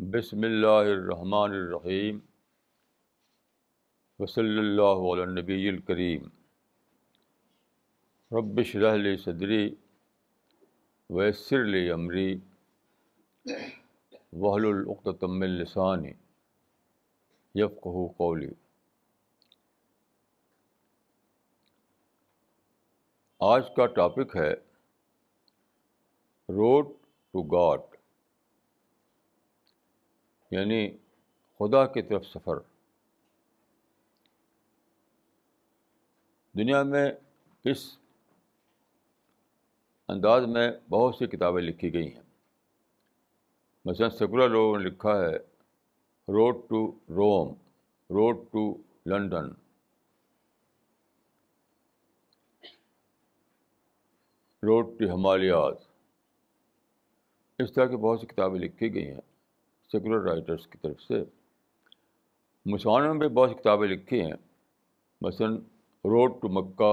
بسم اللہ الرحمن الرحیم وصلی اللہ علیہ نبی الکریم ربش رحل صدری ویسر لی عمری وحل العقتم السانی یفقہ قولی آج کا ٹاپک ہے روڈ ٹو گاڈ یعنی خدا کی طرف سفر. دنیا میں اس انداز میں بہت سی کتابیں لکھی گئی ہیں. مثلاً سیکولر لوگوں نے لکھا ہے road to Rome road to London road to Himalayas اس طرح کی بہت سی کتابیں لکھی گئی ہیں سیکولر رائٹرس کی طرف سے۔ مسلمانوں میں بھی بہت سی کتابیں لکھی ہیں، مثلاً road to Mecca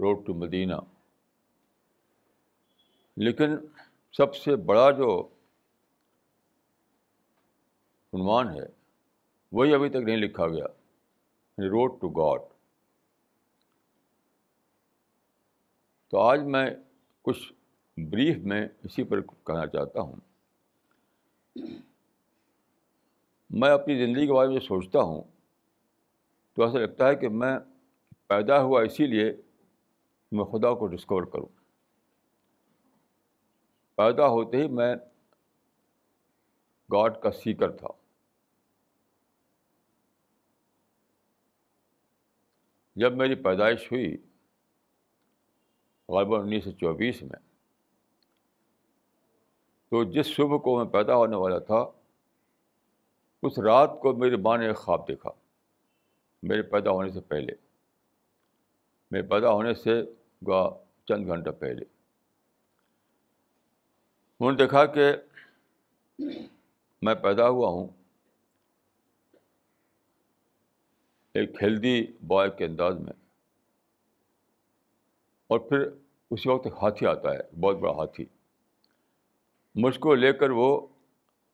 road to Medina لیکن سب سے بڑا جو عنوان ہے۔ وہی ابھی تک نہیں لکھا گیا۔ روڈ ٹو گاڈ تو آج میں کچھ بریف میں اسی پر کہنا چاہتا ہوں۔ میں اپنی زندگی کے بارے میں سوچتا ہوں۔ تو ایسا لگتا ہے کہ میں پیدا ہوا اسی لیے میں خدا کو ڈسکور کروں۔ پیدا ہوتے ہی میں گاڈ کا سیکر تھا۔ جب میری پیدائش ہوئی غالباً انیس سو چوبیس میں، تو جس صبح کو میں پیدا ہونے والا تھا، اس رات کو میری ماں نے ایک خواب دیکھا۔ میرے پیدا ہونے سے پہلے۔ میرے پیدا ہونے سے گا چند گھنٹہ پہلے۔ انہوں نے دیکھا کہ میں پیدا ہوا ہوں۔ ایک ہیلدی بوائے کے انداز میں۔ اور پھر اسی وقت ایک ہاتھی آتا ہے، بہت بڑا ہاتھی۔ مجھ کو لے کر وہ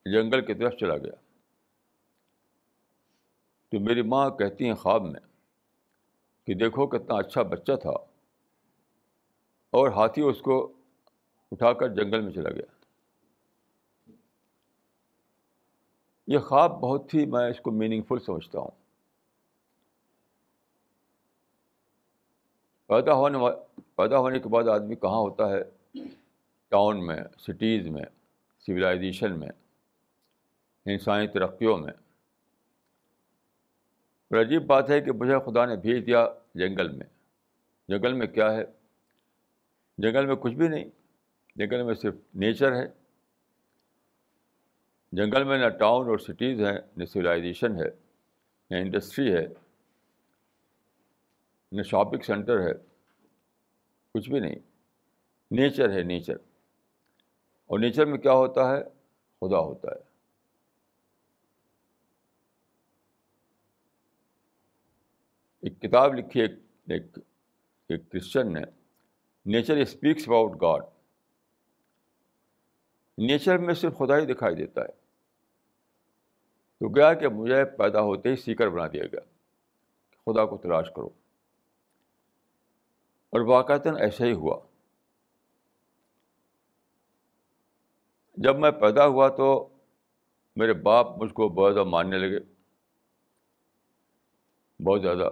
جنگل کی طرف چلا گیا۔ تو میری ماں کہتی ہیں خواب میں کہ دیکھو کتنا اچھا بچہ تھا۔ اور ہاتھی اس کو اٹھا کر جنگل میں چلا گیا۔ یہ خواب بہت ہی میں اس کو میننگ فل سمجھتا ہوں۔ پیدا ہونے پیدا ہونے کے بعد آدمی کہاں ہوتا ہے؟ ٹاؤن میں، سٹیز میں سویلائزیشن میں، انسانی ترقیوں میں۔ اور عجیب بات ہے کہ مجھے خدا نے بھیج دیا جنگل میں۔ جنگل میں کیا ہے؟ جنگل میں کچھ بھی نہیں۔ جنگل میں صرف نیچر ہے۔ جنگل میں نہ ٹاؤن اور سٹیز ہیں، نہ سویلائزیشن ہے، نہ انڈسٹری ہے۔ نہ شاپنگ سینٹر ہے، کچھ بھی نہیں۔ نیچر ہے، نیچر۔ اور نیچر میں کیا ہوتا ہے؟ خدا ہوتا ہے۔ ایک کتاب لکھی، ایک ایک ایک کرسچن نے۔ Nature speaks about God. Nature میں صرف خدا ہی دکھائی دیتا ہے۔ تو گیا کہ مجھے پیدا ہوتے ہی سیکر بنا دیا گیا۔ خدا کو تلاش کرو۔ اور واقعات ایسا ہی ہوا۔ جب میں پیدا ہوا تو میرے باپ مجھ کو بہت زیادہ ماننے لگے۔ بہت زیادہ۔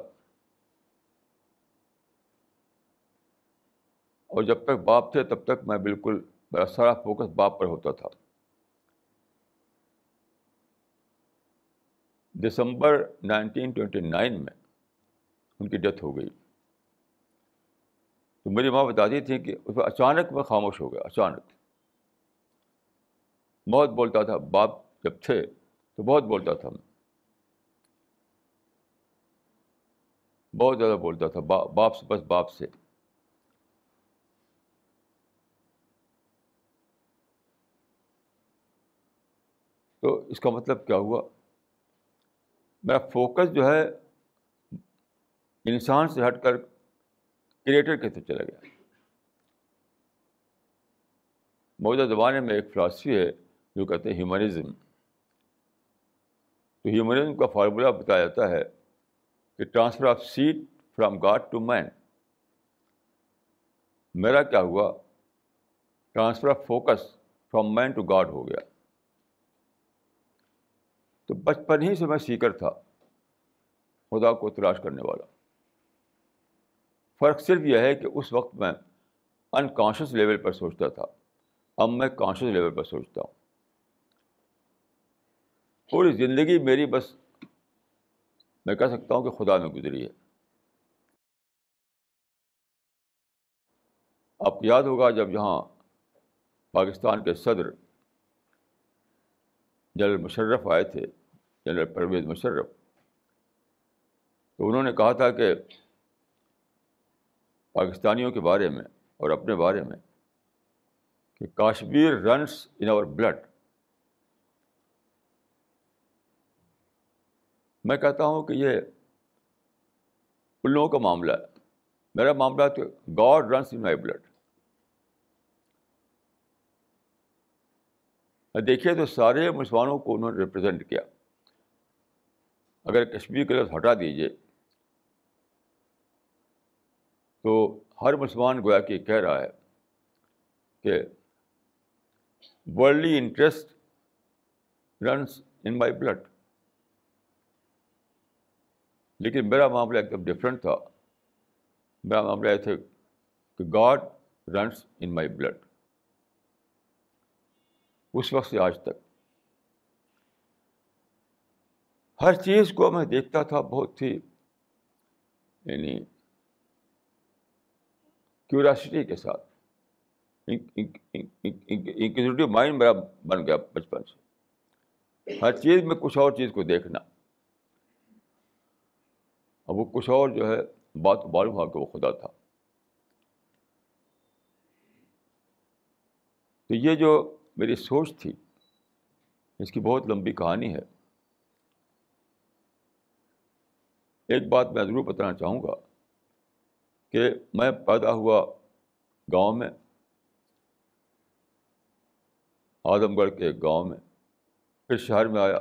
اور جب تک باپ تھے تب تک میں بالکل میرا سارا فوکس باپ پر ہوتا تھا۔ دسمبر نائنٹین ٹوینٹی نائن میں ان کی ڈیتھ ہو گئی۔ تو میری ماں بتاتی تھیں کہ اس میں اچانک میں خاموش ہو گیا، اچانک۔ بہت بولتا تھا، باپ جب تھے تو بہت بولتا تھا۔ میں بہت زیادہ بولتا تھا باپ سے، بس باپ سے۔ تو اس کا مطلب کیا ہوا؟ میرا فوکس جو ہے انسان سے ہٹ کر کریٹر کی طرف چلا گیا۔ موجودہ زمانے میں ایک فلاسفی ہے جو کہتے ہیں ہیومنزم۔ تو ہیومنزم کا فارمولہ بتایا جاتا ہے کہ transfer of seat from God to man. میرا کیا ہوا؟ Transfer of focus from man to God ہو گیا۔ تو بچپن ہی سے میں سیکر تھا، خدا کو تلاش کرنے والا۔ فرق صرف یہ ہے کہ اس وقت میں انکانشیس لیول پر سوچتا تھا، اب میں کانشیس لیول پر سوچتا ہوں۔ پوری زندگی میری بس میں کہہ سکتا ہوں کہ خدا میں گزری ہے۔ آپ کو یاد ہوگا جب یہاں پاکستان کے صدر جنرل مشرف آئے تھے، جنرل پرویز مشرف۔ تو انہوں نے کہا تھا کہ پاکستانیوں کے بارے میں اور اپنے بارے میں کہ Kashmir runs in our blood. میں کہتا ہوں کہ یہ ان لوگوں کا معاملہ ہے۔ میرا معاملہ تو God runs in my blood. دیکھیے تو سارے مسلمانوں کو انہوں نے ریپرزینٹ کیا۔ اگر کشمیر کے لفظ ہٹا دیجیے تو ہر مسلمان گویا کہ کہہ رہا ہے کہ worldly interest runs in my blood لیکن میرا معاملہ ایک دم ڈفرینٹ تھا۔ میرا معاملہ یہ تھا کہ God runs in my blood اس وقت سے آج تک۔ ہر چیز کو میں دیکھتا تھا بہت ہی یعنی کیوریاسٹی کے ساتھ۔ انکوزیٹیو مائنڈ میرا بن گیا بچپن سے۔ ہر چیز میں کچھ اور چیز کو دیکھنا۔ اب وہ کچھ اور جو ہے، بات معلوم ہوا کہ وہ خدا تھا۔ تو یہ جو میری سوچ تھی، اس کی بہت لمبی کہانی ہے۔ ایک بات میں ضرور بتانا چاہوں گا۔ کہ میں پیدا ہوا گاؤں میں اعظم گڑھ کے ایک گاؤں میں۔ پھر شہر میں آیا،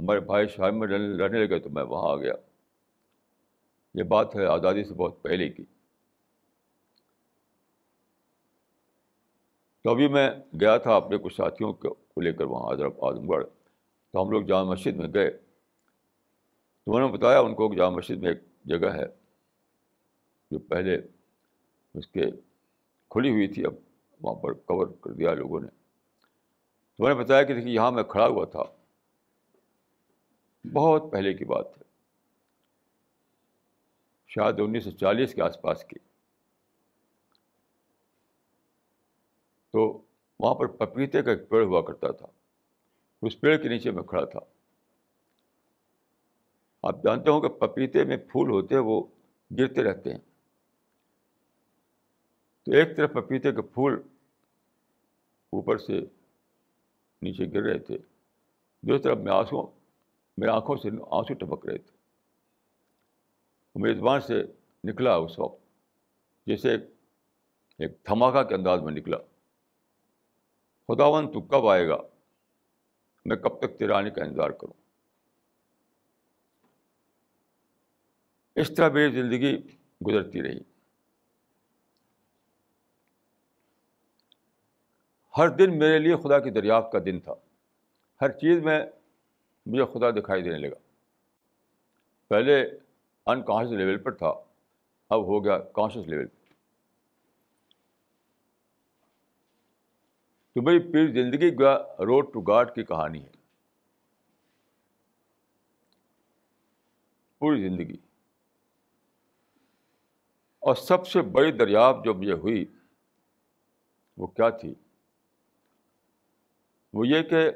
ہمارے بھائی شہر میں رہنے لگے تو میں وہاں آ گیا۔ یہ بات ہے، آزادی سے بہت پہلے کی۔ تو ابھی میں گیا تھا اپنے کچھ ساتھیوں کو لے کر وہاں اعظم گڑھ۔ تو ہم لوگ جامع مسجد میں گئے۔ تو انہوں نے بتایا، ان کو جامع مسجد میں ایک جگہ ہے۔ جو پہلے اس کے کھلی ہوئی تھی، اب وہاں پر کور کر دیا لوگوں نے۔ تو میں نے بتایا کہ دیکھیے، یہاں میں کھڑا ہوا تھا۔ بہت پہلے کی بات ہے۔ شاید انیس سو چالیس کے آس پاس کی۔ تو وہاں پر پپیتے کا ایک پیڑ ہوا کرتا تھا۔ اس پیڑ کے نیچے میں کھڑا تھا۔ آپ جانتے ہوں کہ پپیتے میں پھول ہوتے ہیں وہ گرتے رہتے ہیں۔ تو ایک طرف پپیتے کے پھول اوپر سے نیچے گر رہے تھے، دوسری طرف میں آنسو، میرے آنکھوں سے آنسو ٹپک رہے تھے۔ میری زبان سے نکلا اس وقت، جیسے ایک دھماکہ کے انداز میں نکلا۔ خداون تو کب آئے گا؟ میں کب تک تیرے آنے کا انتظار کروں؟ اس طرح میری زندگی گزرتی رہی۔ ہر دن میرے لیے خدا کی دریافت کا دن تھا۔ ہر چیز میں مجھے خدا دکھائی دینے لگا۔ پہلے انکانشیس لیول پر تھا، اب ہو گیا کانشیس لیول پر۔ تو میری پوری زندگی گیا روڈ ٹو گاڈ کی کہانی ہے۔ پوری زندگی۔ اور سب سے بڑی دریافت جو مجھے ہوئی وہ کیا تھی؟ وہ یہ کہ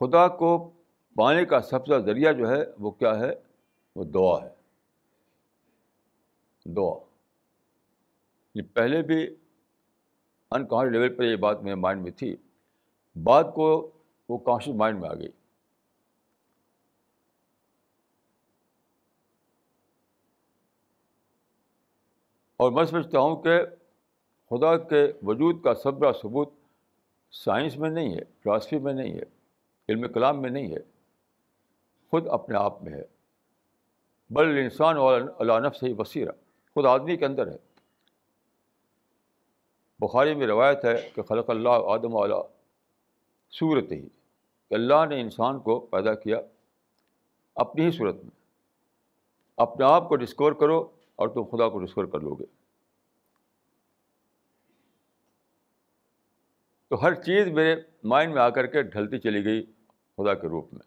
خدا کو پانے کا سب سے ذریعہ جو ہے وہ کیا ہے؟ وہ دعا ہے۔ دعا۔ یہ پہلے بھی انکانشیس لیول پر یہ بات میرے مائنڈ میں تھی۔ بعد کو وہ کانشیس مائنڈ میں آ گئی۔ اور میں سمجھتا ہوں کہ خدا کے وجود کا سب ثبوت سائنس میں نہیں ہے فلاسفی میں نہیں ہے، علم کلام میں نہیں ہے۔ خود اپنے آپ میں ہے۔ بل انسان اور نفس ہی وسیرہ خود آدمی کے اندر ہے۔ بخاری میں روایت ہے کہ خلق اللہ آدم والا صورت ہی، کہ اللہ نے انسان کو پیدا کیا اپنی ہی صورت میں۔ اپنے آپ کو ڈسکور کرو اور تم خدا کو ڈسکور کر لو گے۔ تو ہر چیز میرے مائنڈ میں آ کر کے ڈھلتی چلی گئی خدا کے روپ میں۔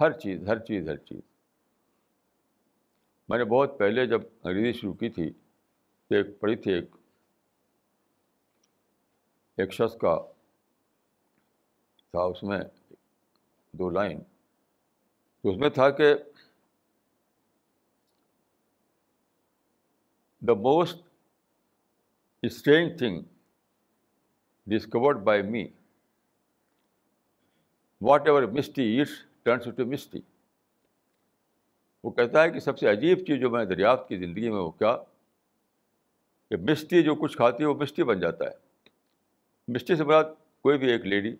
ہر چیز ہر چیز ہر چیز۔ میں نے بہت پہلے جب انگریزی شروع کی تھی تو ایک پڑھی تھی ایک ایک شخص کا، تھا اس میں دو لائن۔ تو اس میں تھا کہ the most strange thing discovered by me whatever misty it's turns to misty وہ کہتا ہے کہ سب سے عجیب چیز جو میں نے دریافت کی زندگی میں وہ کیا؟ کہ مسٹی جو کچھ کھاتی ہے وہ مسٹی بن جاتا ہے۔ مسٹی سے بعد کوئی بھی ایک لیڈی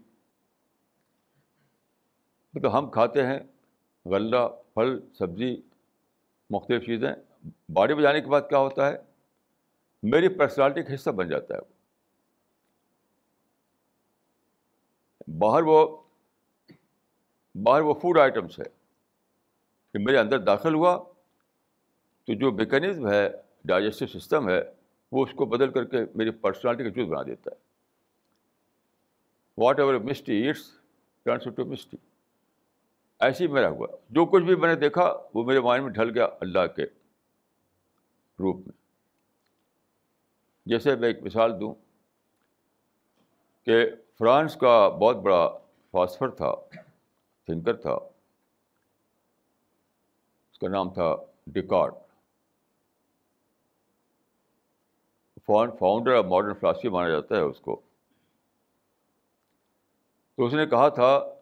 تو ہم کھاتے ہیں، غلہ، پھل، سبزی، مختلف چیزیں۔ باڈی میں جانے کے بعد کیا ہوتا ہے؟ میری پرسنالٹی کا حصہ بن جاتا ہے باہر وہ باہر وہ فوڈ آئٹمس ہے کہ میرے اندر داخل ہوا تو جو میکینزم ہے ڈائجسٹو سسٹم ہے، وہ اس کو بدل کر کے میری پرسنالٹی کا جز بنا دیتا ہے۔ Whatever misty it's turns to misty ایسے ہی میرا ہوا۔ جو کچھ بھی میں نے دیکھا، وہ میرے مائنڈ میں ڈھل گیا اللہ کے روپ میں۔ جیسے میں ایک مثال دوں کہ فرانس کا بہت بڑا فاسفر تھا، تھنکر تھا، اس کا نام تھا Descartes founder of modern philosophy مانا جاتا ہے اس کو۔ تو اس نے کہا تھا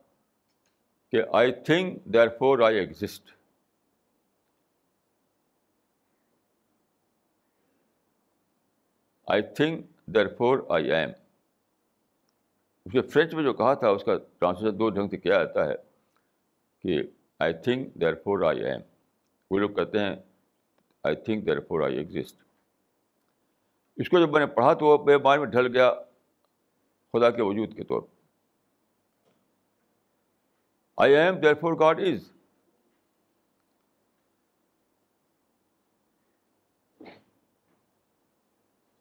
کہ I think therefore I exist. I think therefore I am اس نے فرینچ میں جو کہا تھا، اس کا ٹرانسلیشن دو ڈھنگ سے کیا جاتا ہے کہ I think therefore I am وہ لوگ کہتے ہیں I think therefore I exist اس کو جب میں نے پڑھا تو وہ میرے مائنڈ میں ڈھل گیا خدا کے وجود کے طور پر۔ I am therefore God is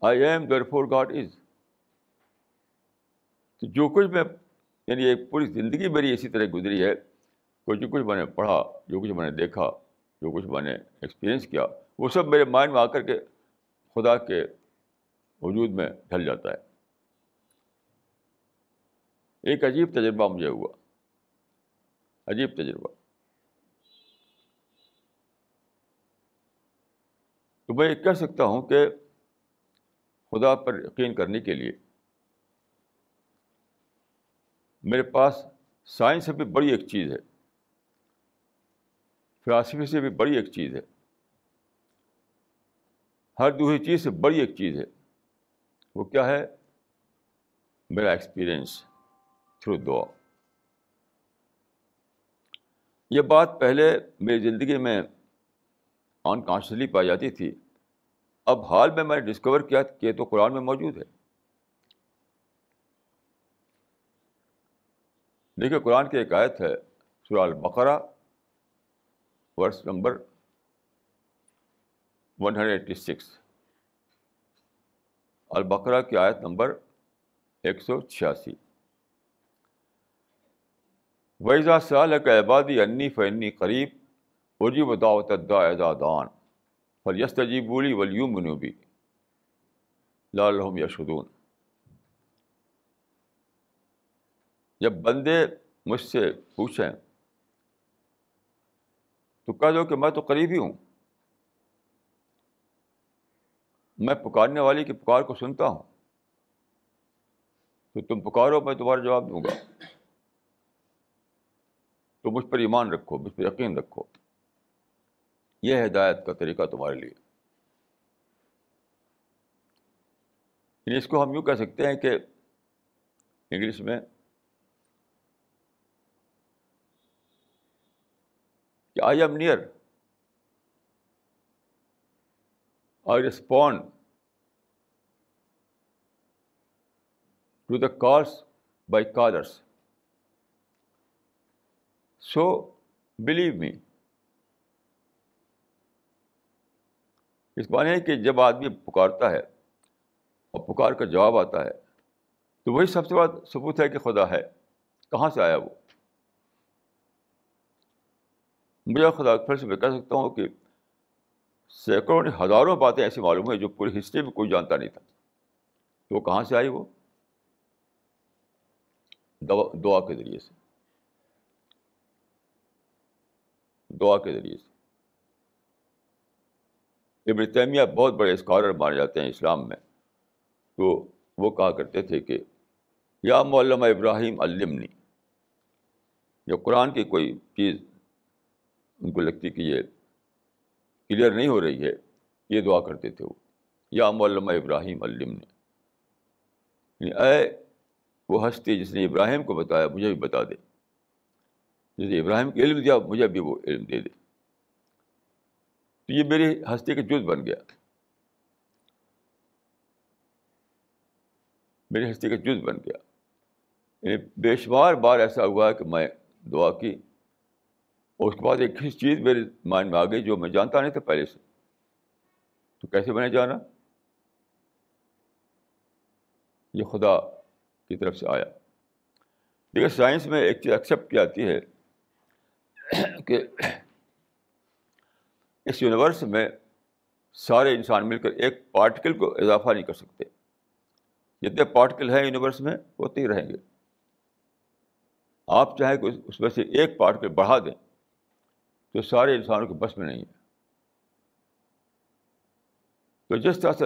I am therefore God is تو جو کچھ میں یعنی ایک پوری زندگی میری اسی طرح گزری ہے۔ کہ جو کچھ میں نے پڑھا، جو کچھ میں نے دیکھا، جو کچھ میں نے ایکسپیرئنس کیا، وہ سب میرے مائنڈ میں آ کر کے خدا کے وجود میں ڈھل جاتا ہے۔ ایک عجیب تجربہ مجھے ہوا۔ عجیب تجربہ۔ تو میں یہ کہہ سکتا ہوں کہ خدا پر یقین کرنے کے لیے۔ میرے پاس سائنس سے بھی بڑی ایک چیز ہے۔ فلاسفی سے بھی بڑی ایک چیز ہے۔ ہر دوسری چیز سے بڑی ایک چیز ہے۔ وہ کیا ہے؟ میرا ایکسپیرئنس تھرو دعا یہ بات پہلے میری زندگی میں انکانشیسلی پائی جاتی تھی۔ اب حال میں میں نے ڈسکور کیا کہ تو قرآن میں موجود ہے۔ دیکھیے قرآن کی ایک آیت ہے، سورہ البقرہ، verse number one hundred eighty six البقرہ کی آیت نمبر ایک سو چھیاسی۔ ویزا سال کا عبادی انی فنی قریب اجیب دعوت دان فل یس تجیب بولی ولیوم بنوبی لالحم یشدون جب بندے مجھ سے پوچھیں، تو کہہ دو کہ میں تو قریب ہی ہوں۔ میں پکارنے والی کی پکار کو سنتا ہوں۔ تو تم پکارو، میں تمہارا جواب دوں گا۔ تو مجھ پر ایمان رکھو، مجھ پر یقین رکھو۔ یہ ہدایت کا طریقہ تمہارے لیے یعنی اس کو ہم یوں کہہ سکتے ہیں کہ انگلش میں کہ I am near I respond to the calls by callers so believe me اس معنی ہے کہ جب آدمی پکارتا ہے اور پکار کا جواب آتا ہے، تو وہی سب سے بڑا ثبوت ہے کہ خدا ہے۔ کہاں سے آیا وہ؟ مجھے خدا پھر سے میں کہہ سکتا ہوں کہ سینکڑوں ہزاروں باتیں ایسی معلوم ہیں جو پوری ہسٹری میں کوئی جانتا نہیں تھا۔ تو وہ کہاں سے آئی وہ؟ دعا کے ذریعے سے۔ دعا کے ذریعے سے۔ ابن تیمیہ بہت بڑے اسکالر مانے جاتے ہیں اسلام میں۔ تو وہ کہا کرتے تھے کہ یا مولمہ ابراہیم علمنی۔ یا قرآن کی کوئی چیز ان کو لگتی کہ یہ کلیئر نہیں ہو رہی ہے، یہ دعا کرتے تھے وہ۔ یا مولمہ ابراہیم علمنی۔ یعنی اے وہ ہستی جس نے ابراہیم کو بتایا، مجھے بھی بتا دے۔ جس نے ابراہیم کو علم دیا، مجھے بھی وہ علم دے دے۔ تو یہ میری ہستی کا جز بن گیا۔ میری ہستی کا جز بن گیا۔ یعنی بے شمار بار ایسا ہوا ہے کہ میں دعا کی اور اس کے بعد ایک چیز میرے مائنڈ میں آ گئی جو میں جانتا نہیں تھا پہلے سے۔ تو کیسے میں نے جانا؟ یہ خدا کی طرف سے آیا۔ دیکھیے سائنس میں ایک چیز ایکسیپٹ کی جاتی ہے کہ اس یونیورس میں سارے انسان مل کر ایک پارٹیکل کو اضافہ نہیں کر سکتے۔ جتنے پارٹیکل ہیں یونیورس میں ہوتے ہی رہیں گے۔ آپ چاہیں کہ اس میں سے ایک پارٹیکل بڑھا دیں، تو سارے انسانوں کے بس میں نہیں ہے۔ تو جس طرح سے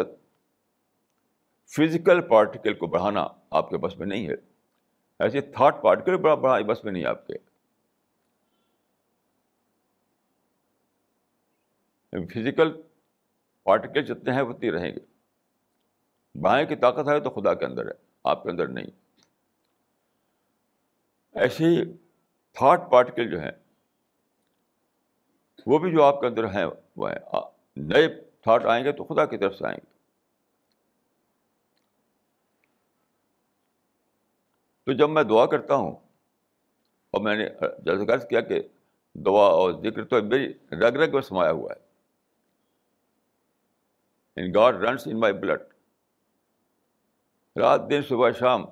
فزیکل پارٹیکل کو بڑھانا آپ کے بس میں نہیں ہے، ایسے تھاٹ پارٹیکل بڑا بڑھا بس میں نہیں ہے آپ کے۔ فزیکل پارٹیکل جتنے ہیں اتنے رہیں گے۔ بائیں کی طاقت ہے تو خدا کے اندر ہے، آپ کے اندر نہیں۔ ایسے ہی تھاٹ پارٹیکل جو ہیں، وہ بھی جو آپ کے اندر ہیں، وہ ہیں۔ نئے تھاٹ آئیں گے تو خدا کی طرف سے آئیں گے۔ تو جب میں دعا کرتا ہوں، اور میں نے جیسے کیا کہ دعا اور ذکر تو میری رگ رگ میں سمایا ہوا ہے۔ ان God runs in my blood رات دن صبح شام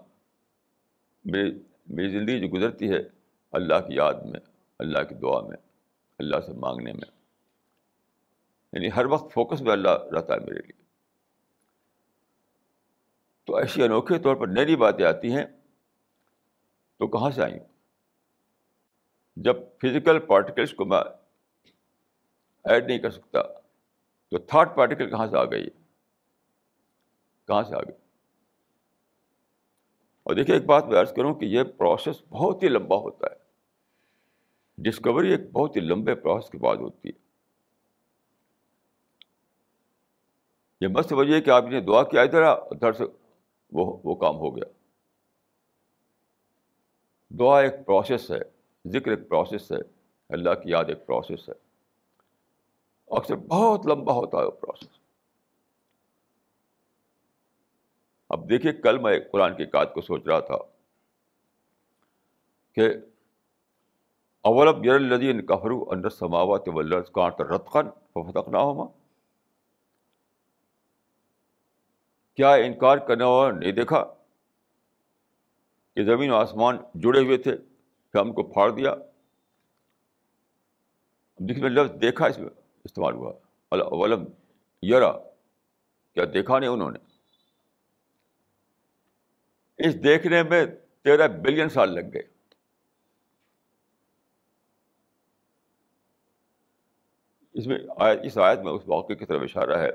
میری میری زندگی جو گزرتی ہے اللہ کی یاد میں، اللہ کی دعا میں، اللہ سے مانگنے میں۔ یعنی ہر وقت فوکس میں اللہ رہتا ہے میرے لیے۔ تو ایسی انوکھے طور پر نئی باتیں آتی ہیں، تو کہاں سے آئیں؟ جب فزیکل پارٹیکلس کو میں ایڈ نہیں کر سکتا تو تھرڈ پارٹیکل کہاں سے آ گئی؟ کہاں سے آ گئی؟ اور دیکھیے ایک بات میں عرض کروں کہ یہ پروسیس بہت ہی لمبا ہوتا ہے۔ ڈسکوری ایک بہت ہی لمبے پروسیس کے بعد ہوتی ہے۔ یہ مست وجہ کہ آپ نے دعا کیا ادھر ادھر سے وہ وہ کام ہو گیا۔ دعا ایک پروسیس ہے، ذکر ایک پروسیس ہے، اللہ کی یاد ایک پروسیس ہے۔ اکثر بہت لمبا ہوتا ہے وہ پروسیس اب دیکھیے، کل میں قرآن کی کات کو سوچ رہا تھا کہ اولب یر الدین کفرو انر سماوات کانٹ رتقن فتقنا ہوما کیا انکار کرنے والا نہیں دیکھا کہ زمین و آسمان جڑے ہوئے تھے، کہ ہم کو پھاڑ دیا؟ دیکھیے لفظ دیکھا اس میں۔ استعمال ہوا۔ ولم یرا، کیا دیکھا نہیں انہوں نے؟ اس دیکھنے میں تیرہ بلین سال لگ گئے۔ اس میں اس آیت میں اس واقعے کی طرف اشارہ ہے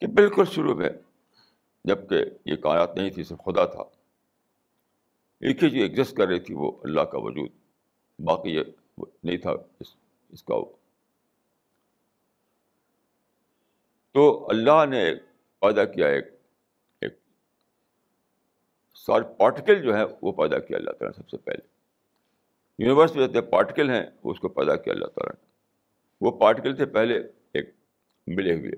کہ بالکل شروع میں جبکہ یہ کائنات نہیں تھی، صرف خدا تھا۔ ایک ہی جو ایگزسٹ کر رہی تھی وہ اللہ کا وجود۔ باقی یہ نہیں تھا، اس اس کا تو اللہ نے پیدا کیا ایک ایک سارے پارٹیکل جو ہے وہ پیدا کیا اللہ تعالیٰ نے سب سے پہلے۔ یونیورس میں جتنے پارٹیکل ہیں، وہ اس کو پیدا کیا اللہ تعالیٰ نے۔ وہ پارٹیکل تھے پہلے ایک ملے ہوئے۔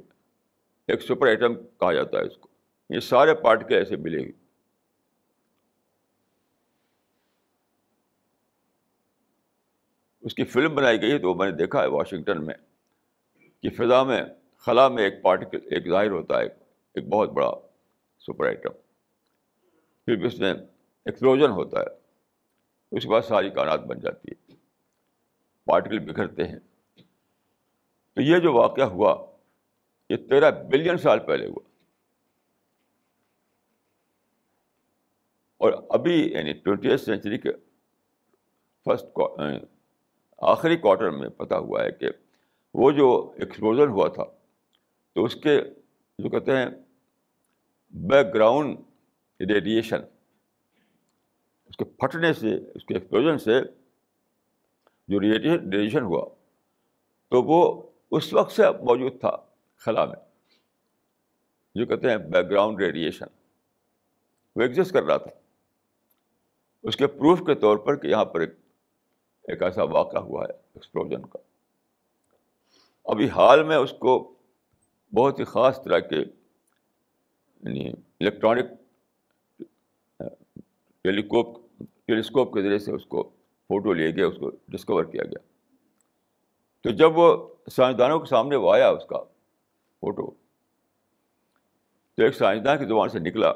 ایک سپر آئٹم کہا جاتا ہے اس کو۔ یہ سارے پارٹیکل ایسے ملے ہوئے۔ اس کی فلم بنائی گئی ہے تو وہ میں نے دیکھا ہے واشنگٹن میں کہ فضا میں خلا میں ایک پارٹیکل ایک ظاہر ہوتا ہے، ایک بہت بڑا سپر آئٹم پھر بھی اس میں ایکسپلوژن ہوتا ہے۔ اس کے بعد ساری کائنات بن جاتی ہے۔ پارٹیکل بکھرتے ہیں۔ تو یہ جو واقعہ ہوا، یہ تیرہ بلین سال پہلے ہوا۔ اور ابھی یعنی ٹوینٹی ایتھ سینچری کے فسٹ آخری کوارٹر میں پتہ ہوا ہے کہ وہ جو ایکسپوزر ہوا تھا تو اس کے جو کہتے ہیں بیک گراؤنڈ ریڈیشن اس کے پھٹنے سے، اس کے ایکسپلوژن سے جو ریڈیشن ریڈیشن ہوا، تو وہ اس وقت سے موجود تھا خلا میں، جو کہتے ہیں بیک گراؤنڈ ریڈیشن وہ ایگزسٹ کر رہا تھا۔ اس کے پروف کے طور پر کہ یہاں پر ایک ایک ایسا واقعہ ہوا ہے ایکسپلوژن کا۔ ابھی حال میں اس کو بہت ہی خاص طرح کے یعنی الیکٹرانک ٹیلیکوپ ٹیلیسکوپ کے ذریعے سے اس کو فوٹو لیا گیا، اس کو ڈسکور کیا گیا۔ تو جب وہ سائنسدانوں کے سامنے وہ آیا، اس کا فوٹو تو ایک سائنسدان کی زبان سے نکلا۔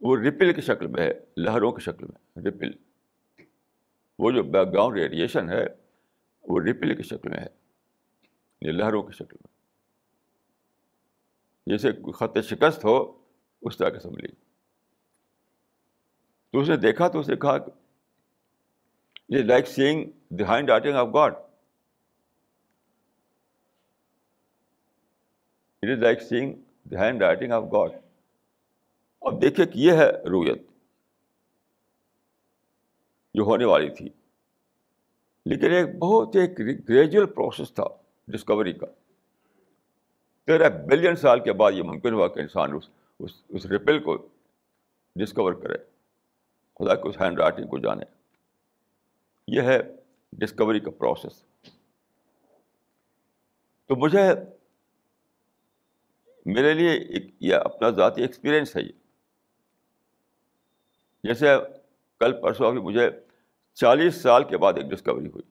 وہ ریپل کی شکل میں ہے، لہروں کی شکل میں ریپل وہ جو بیک گراؤنڈ ریڈیشن ہے، وہ ریپل کی شکل میں ہے یعنی لہروں کی شکل میں۔ جیسے خط شکست ہو، اس طرح کی سمجھ تو اس نے دیکھا تو اس نے کہا یہ like seeing the handwriting of God it is like seeing the handwriting of God اب دیکھیے کہ یہ ہے رویت۔ جو ہونے والی تھی۔ لیکن ایک بہت ایک گریجول پروسیس تھا ڈسکوری کا۔ تیرہ بلین سال کے بعد یہ ممکن ہوا کہ انسان اس اس اس ریپل کو ڈسکور کرے۔ خدا کے اس ہینڈ رائٹنگ کو جانے۔ یہ ہے ڈسکوری کا پروسیس تو مجھے میرے لیے ایک، یہ اپنا ذاتی ایکسپیرئنس ہے یہ۔ جیسے کل پرسوں ابھی مجھے چالیس سال کے بعد ایک ڈسکوری ہوئی۔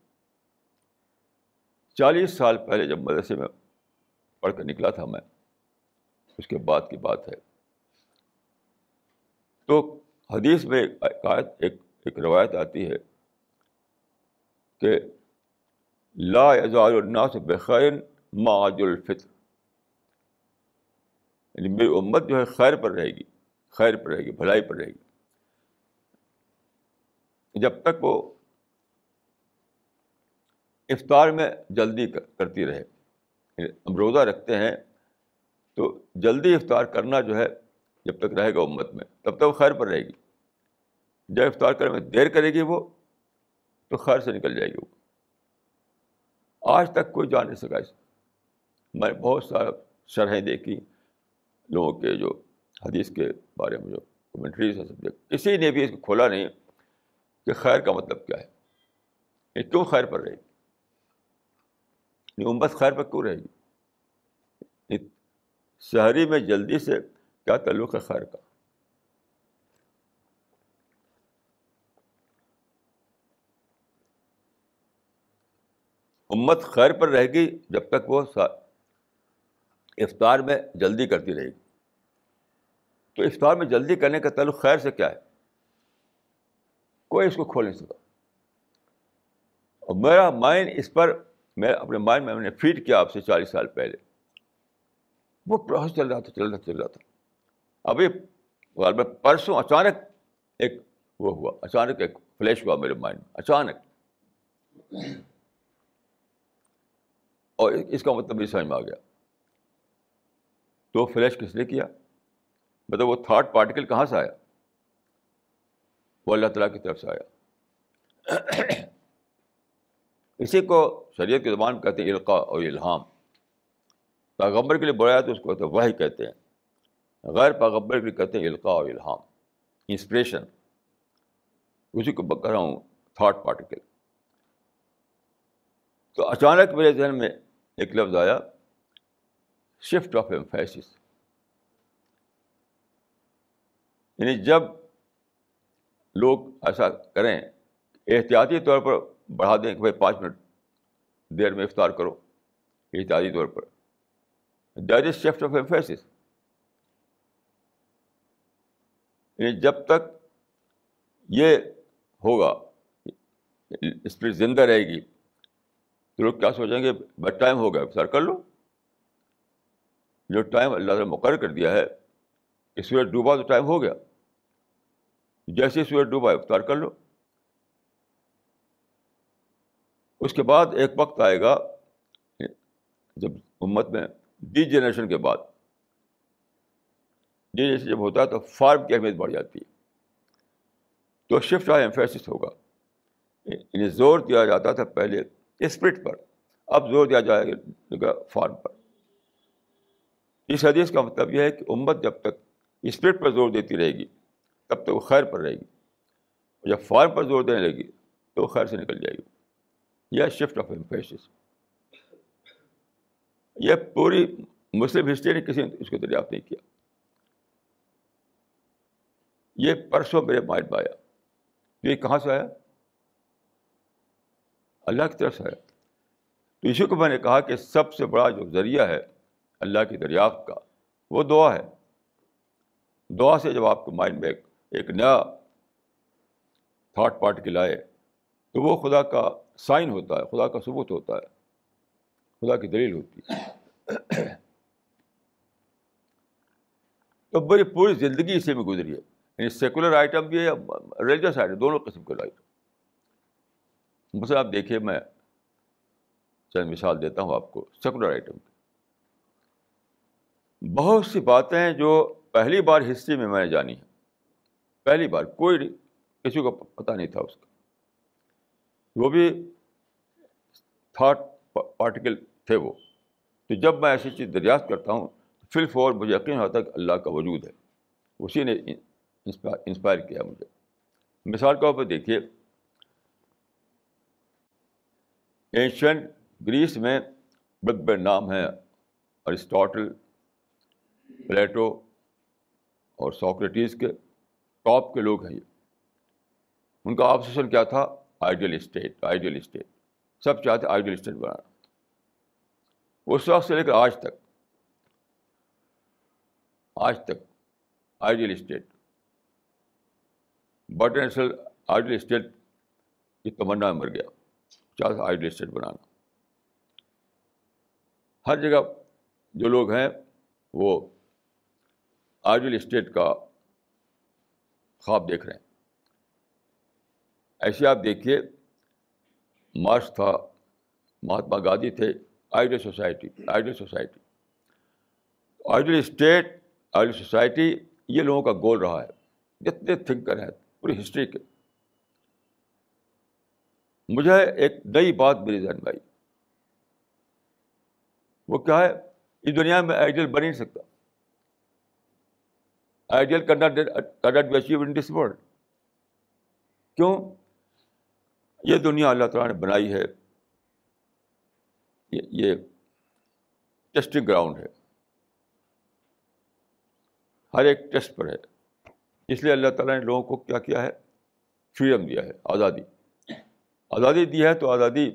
چالیس سال پہلے جب مدرسے میں پڑھ کر نکلا تھا میں۔ اس کے بعد کی بات ہے۔ تو حدیث میں ایک ایک روایت آتی ہے کہ لا یزال الناس بخیر معاج الفطر۔ یعنی میری امت جو ہے خیر پر رہے گی، خیر پر رہے گی، بھلائی پر رہے گی۔ جب تک وہ افطار میں جلدی کرتی رہے۔ ہم روزہ رکھتے ہیں، تو جلدی افطار کرنا جو ہے، جب تک رہے گا امت میں، تب تک وہ خیر پر رہے گی۔ جب افطار کرنے میں دیر کرے گی وہ، تو خیر سے نکل جائے گی وہ۔ آج تک کوئی جان نہیں سکا اس۔ میں بہت سارا شرحیں دیکھی، لوگوں کے جو حدیث کے بارے میں جو کمنٹریز ہے سب کسی نے بھی اس کو کھولا نہیں کہ خیر کا مطلب کیا ہے۔ یہ کیوں خیر پر رہے گی؟ امت خیر پر کیوں رہے گی؟ شہری میں جلدی سے کیا تعلق ہے خیر کا؟ امت خیر پر رہے گی جب تک وہ افطار میں جلدی کرتی رہے گی۔ تو افطار میں جلدی کرنے کا تعلق خیر سے کیا ہے؟ کوئی اس کو کھول نہیں سکا اور میرا مائنڈ اس پر میں اپنے مائنڈ میں میں نے فیڈ کیا آپ سے چالیس سال پہلے۔ وہ پروسیس چل رہا تھا، چل رہا چل رہا تھا۔ ابھی غالب پرسوں اچانک ایک وہ ہوا، اچانک ایک فلیش ہوا میرے مائنڈ میں، اچانک۔ اور اس کا مطلب بھی سمجھ میں آ گیا۔ تو فلیش کس نے کیا؟ مطلب وہ تھرڈ پارٹیکل کہاں سے آیا؟ وہ اللہ تعالیٰ کی طرف سے آیا۔ اسی کو شریعت کے زبان کہتے ہیں القاع اور الہام پیغمبر کے لیے بڑھایا تو اس کو کہتے وہی کہتے ہیں۔ غیر پیغمبر کے لیے کہتے ہیں القاع و الہام انسپریشن۔ اسی کو کر رہا ہوں تھاٹ پارٹیکل۔ تو اچانک میرے ذہن میں ایک لفظ آیا، شفٹ آف ایمفیسس۔ یعنی جب لوگ ایسا کریں، احتیاطی طور پر بڑھا دیں کہ بھائی پانچ منٹ، دیر میں افطار کرو۔ احتیاطی طور پر۔ That is shift of emphasis یعنی جب تک یہ ہوگا اسپرٹ زندہ رہے گی۔ تو لوگ کیا سوچیں گے؟ بس ٹائم ہو گیا، افطار کر لو۔ جو ٹائم اللہ تعالیٰ مقرر کر دیا ہے کہ سورج ڈوبا تو ٹائم ہو گیا۔ جیسے سورج ڈوبا، افطار کر لو۔ اس کے بعد ایک وقت آئے گا جب امت میں ڈی جنریشن کے بعد۔ ڈی جنریشن جب ہوتا ہے تو فارم کی اہمیت بڑھ جاتی ہے۔ تو شفٹ آئی ایمفیسس ہوگا۔ انہیں زور دیا جاتا تھا پہلے اسپرٹ پر، اب زور دیا جائے گا فارم پر۔ اس حدیث کا مطلب یہ ہے کہ امت جب تک اسپرٹ پر زور دیتی رہے گی، تب تک وہ خیر پر رہے گی۔ جب فارم پر زور دینے لگے گی تو وہ خیر سے نکل جائے گی۔ یہ شفٹ آف امپیشز یہ پوری مسلم ہسٹری نے کسی نے اس کو دریافت نہیں کیا۔ یہ پرسوں میرے مائنڈ میں آیا۔ یہ کہاں سے آیا؟ اللہ کی طرف سے آیا۔ تو اسی کو میں نے کہا کہ سب سے بڑا جو ذریعہ ہے اللہ کی دریافت کا، وہ دعا ہے۔ دعا سے جب آپ کے مائنڈ میں ایک نیا تھاٹ پارٹیکل آئے تو وہ خدا کا سائن ہوتا ہے، خدا کا ثبوت ہوتا ہے۔ خدا کی دلیل ہوتی ہے۔ تو بڑی پوری زندگی اسی میں گزری ہے۔ یعنی سیکولر آئٹم بھی ہے ریلیجس آئٹم دونوں قسم کے آئٹم مثلا آپ دیکھیے، میں چند مثال دیتا ہوں آپ کو سیکولر آئٹم کی۔ بہت سی باتیں ہیں جو پہلی بار ہسٹری میں میں نے جانی ہے پہلی بار، کوئی کسی کو پتہ نہیں تھا اس کا۔ وہ بھی تھاٹ پارٹیکل تھے وہ۔ تو جب میں ایسی چیز دریافت کرتا ہوں فل فور مجھے یقین ہوتا ہے کہ اللہ کا وجود ہے۔ اسی نے انسپائر کیا مجھے۔ مثال کے طور پر دیکھیے۔ ایشین گریس میں بڑے بڑے نام ہیں۔ ارسٹاٹل پلیٹو اور ساکریٹیز کے۔ ٹاپ کے لوگ ہیں یہ۔ ان کا آپسیشن کیا تھا؟ آئیڈیل اسٹیٹ آئیڈیل اسٹیٹ سب چاہتے آئیڈیل اسٹیٹ بنانا اس وقت سے لے کر آج تک آج تک ideal state but national ideal state کی تمنا میں مر گیا۔ چاہتا آئیڈیل اسٹیٹ بنانا ہر جگہ جو لوگ ہیں، وہ آئیڈیل اسٹیٹ کا خواب دیکھ رہے ہیں۔ ایسے آپ دیکھیے مارچ تھا مہاتما گاندھی تھے ideal society ideal society. Ideal state ideal society, یہ لوگوں کا گول رہا ہے۔ جتنے تھنکر ہیں، پوری ہسٹری کے۔ مجھے ایک نئی بات میری ذہن میں آئی۔ وہ کیا ہے؟ اس دنیا میں آئیڈیل بن ہی نہیں سکتا۔ Ideal be achieve in this world کیوں؟ یہ دنیا اللہ تعالیٰ نے بنائی ہے۔ یہ ٹیسٹنگ گراؤنڈ ہے۔ ہر ایک ٹیسٹ پر ہے۔ اس لیے اللہ تعالیٰ نے لوگوں کو کیا کیا ہے؟ فریڈم دیا ہے، آزادی۔ آزادی دی ہے تو آزادی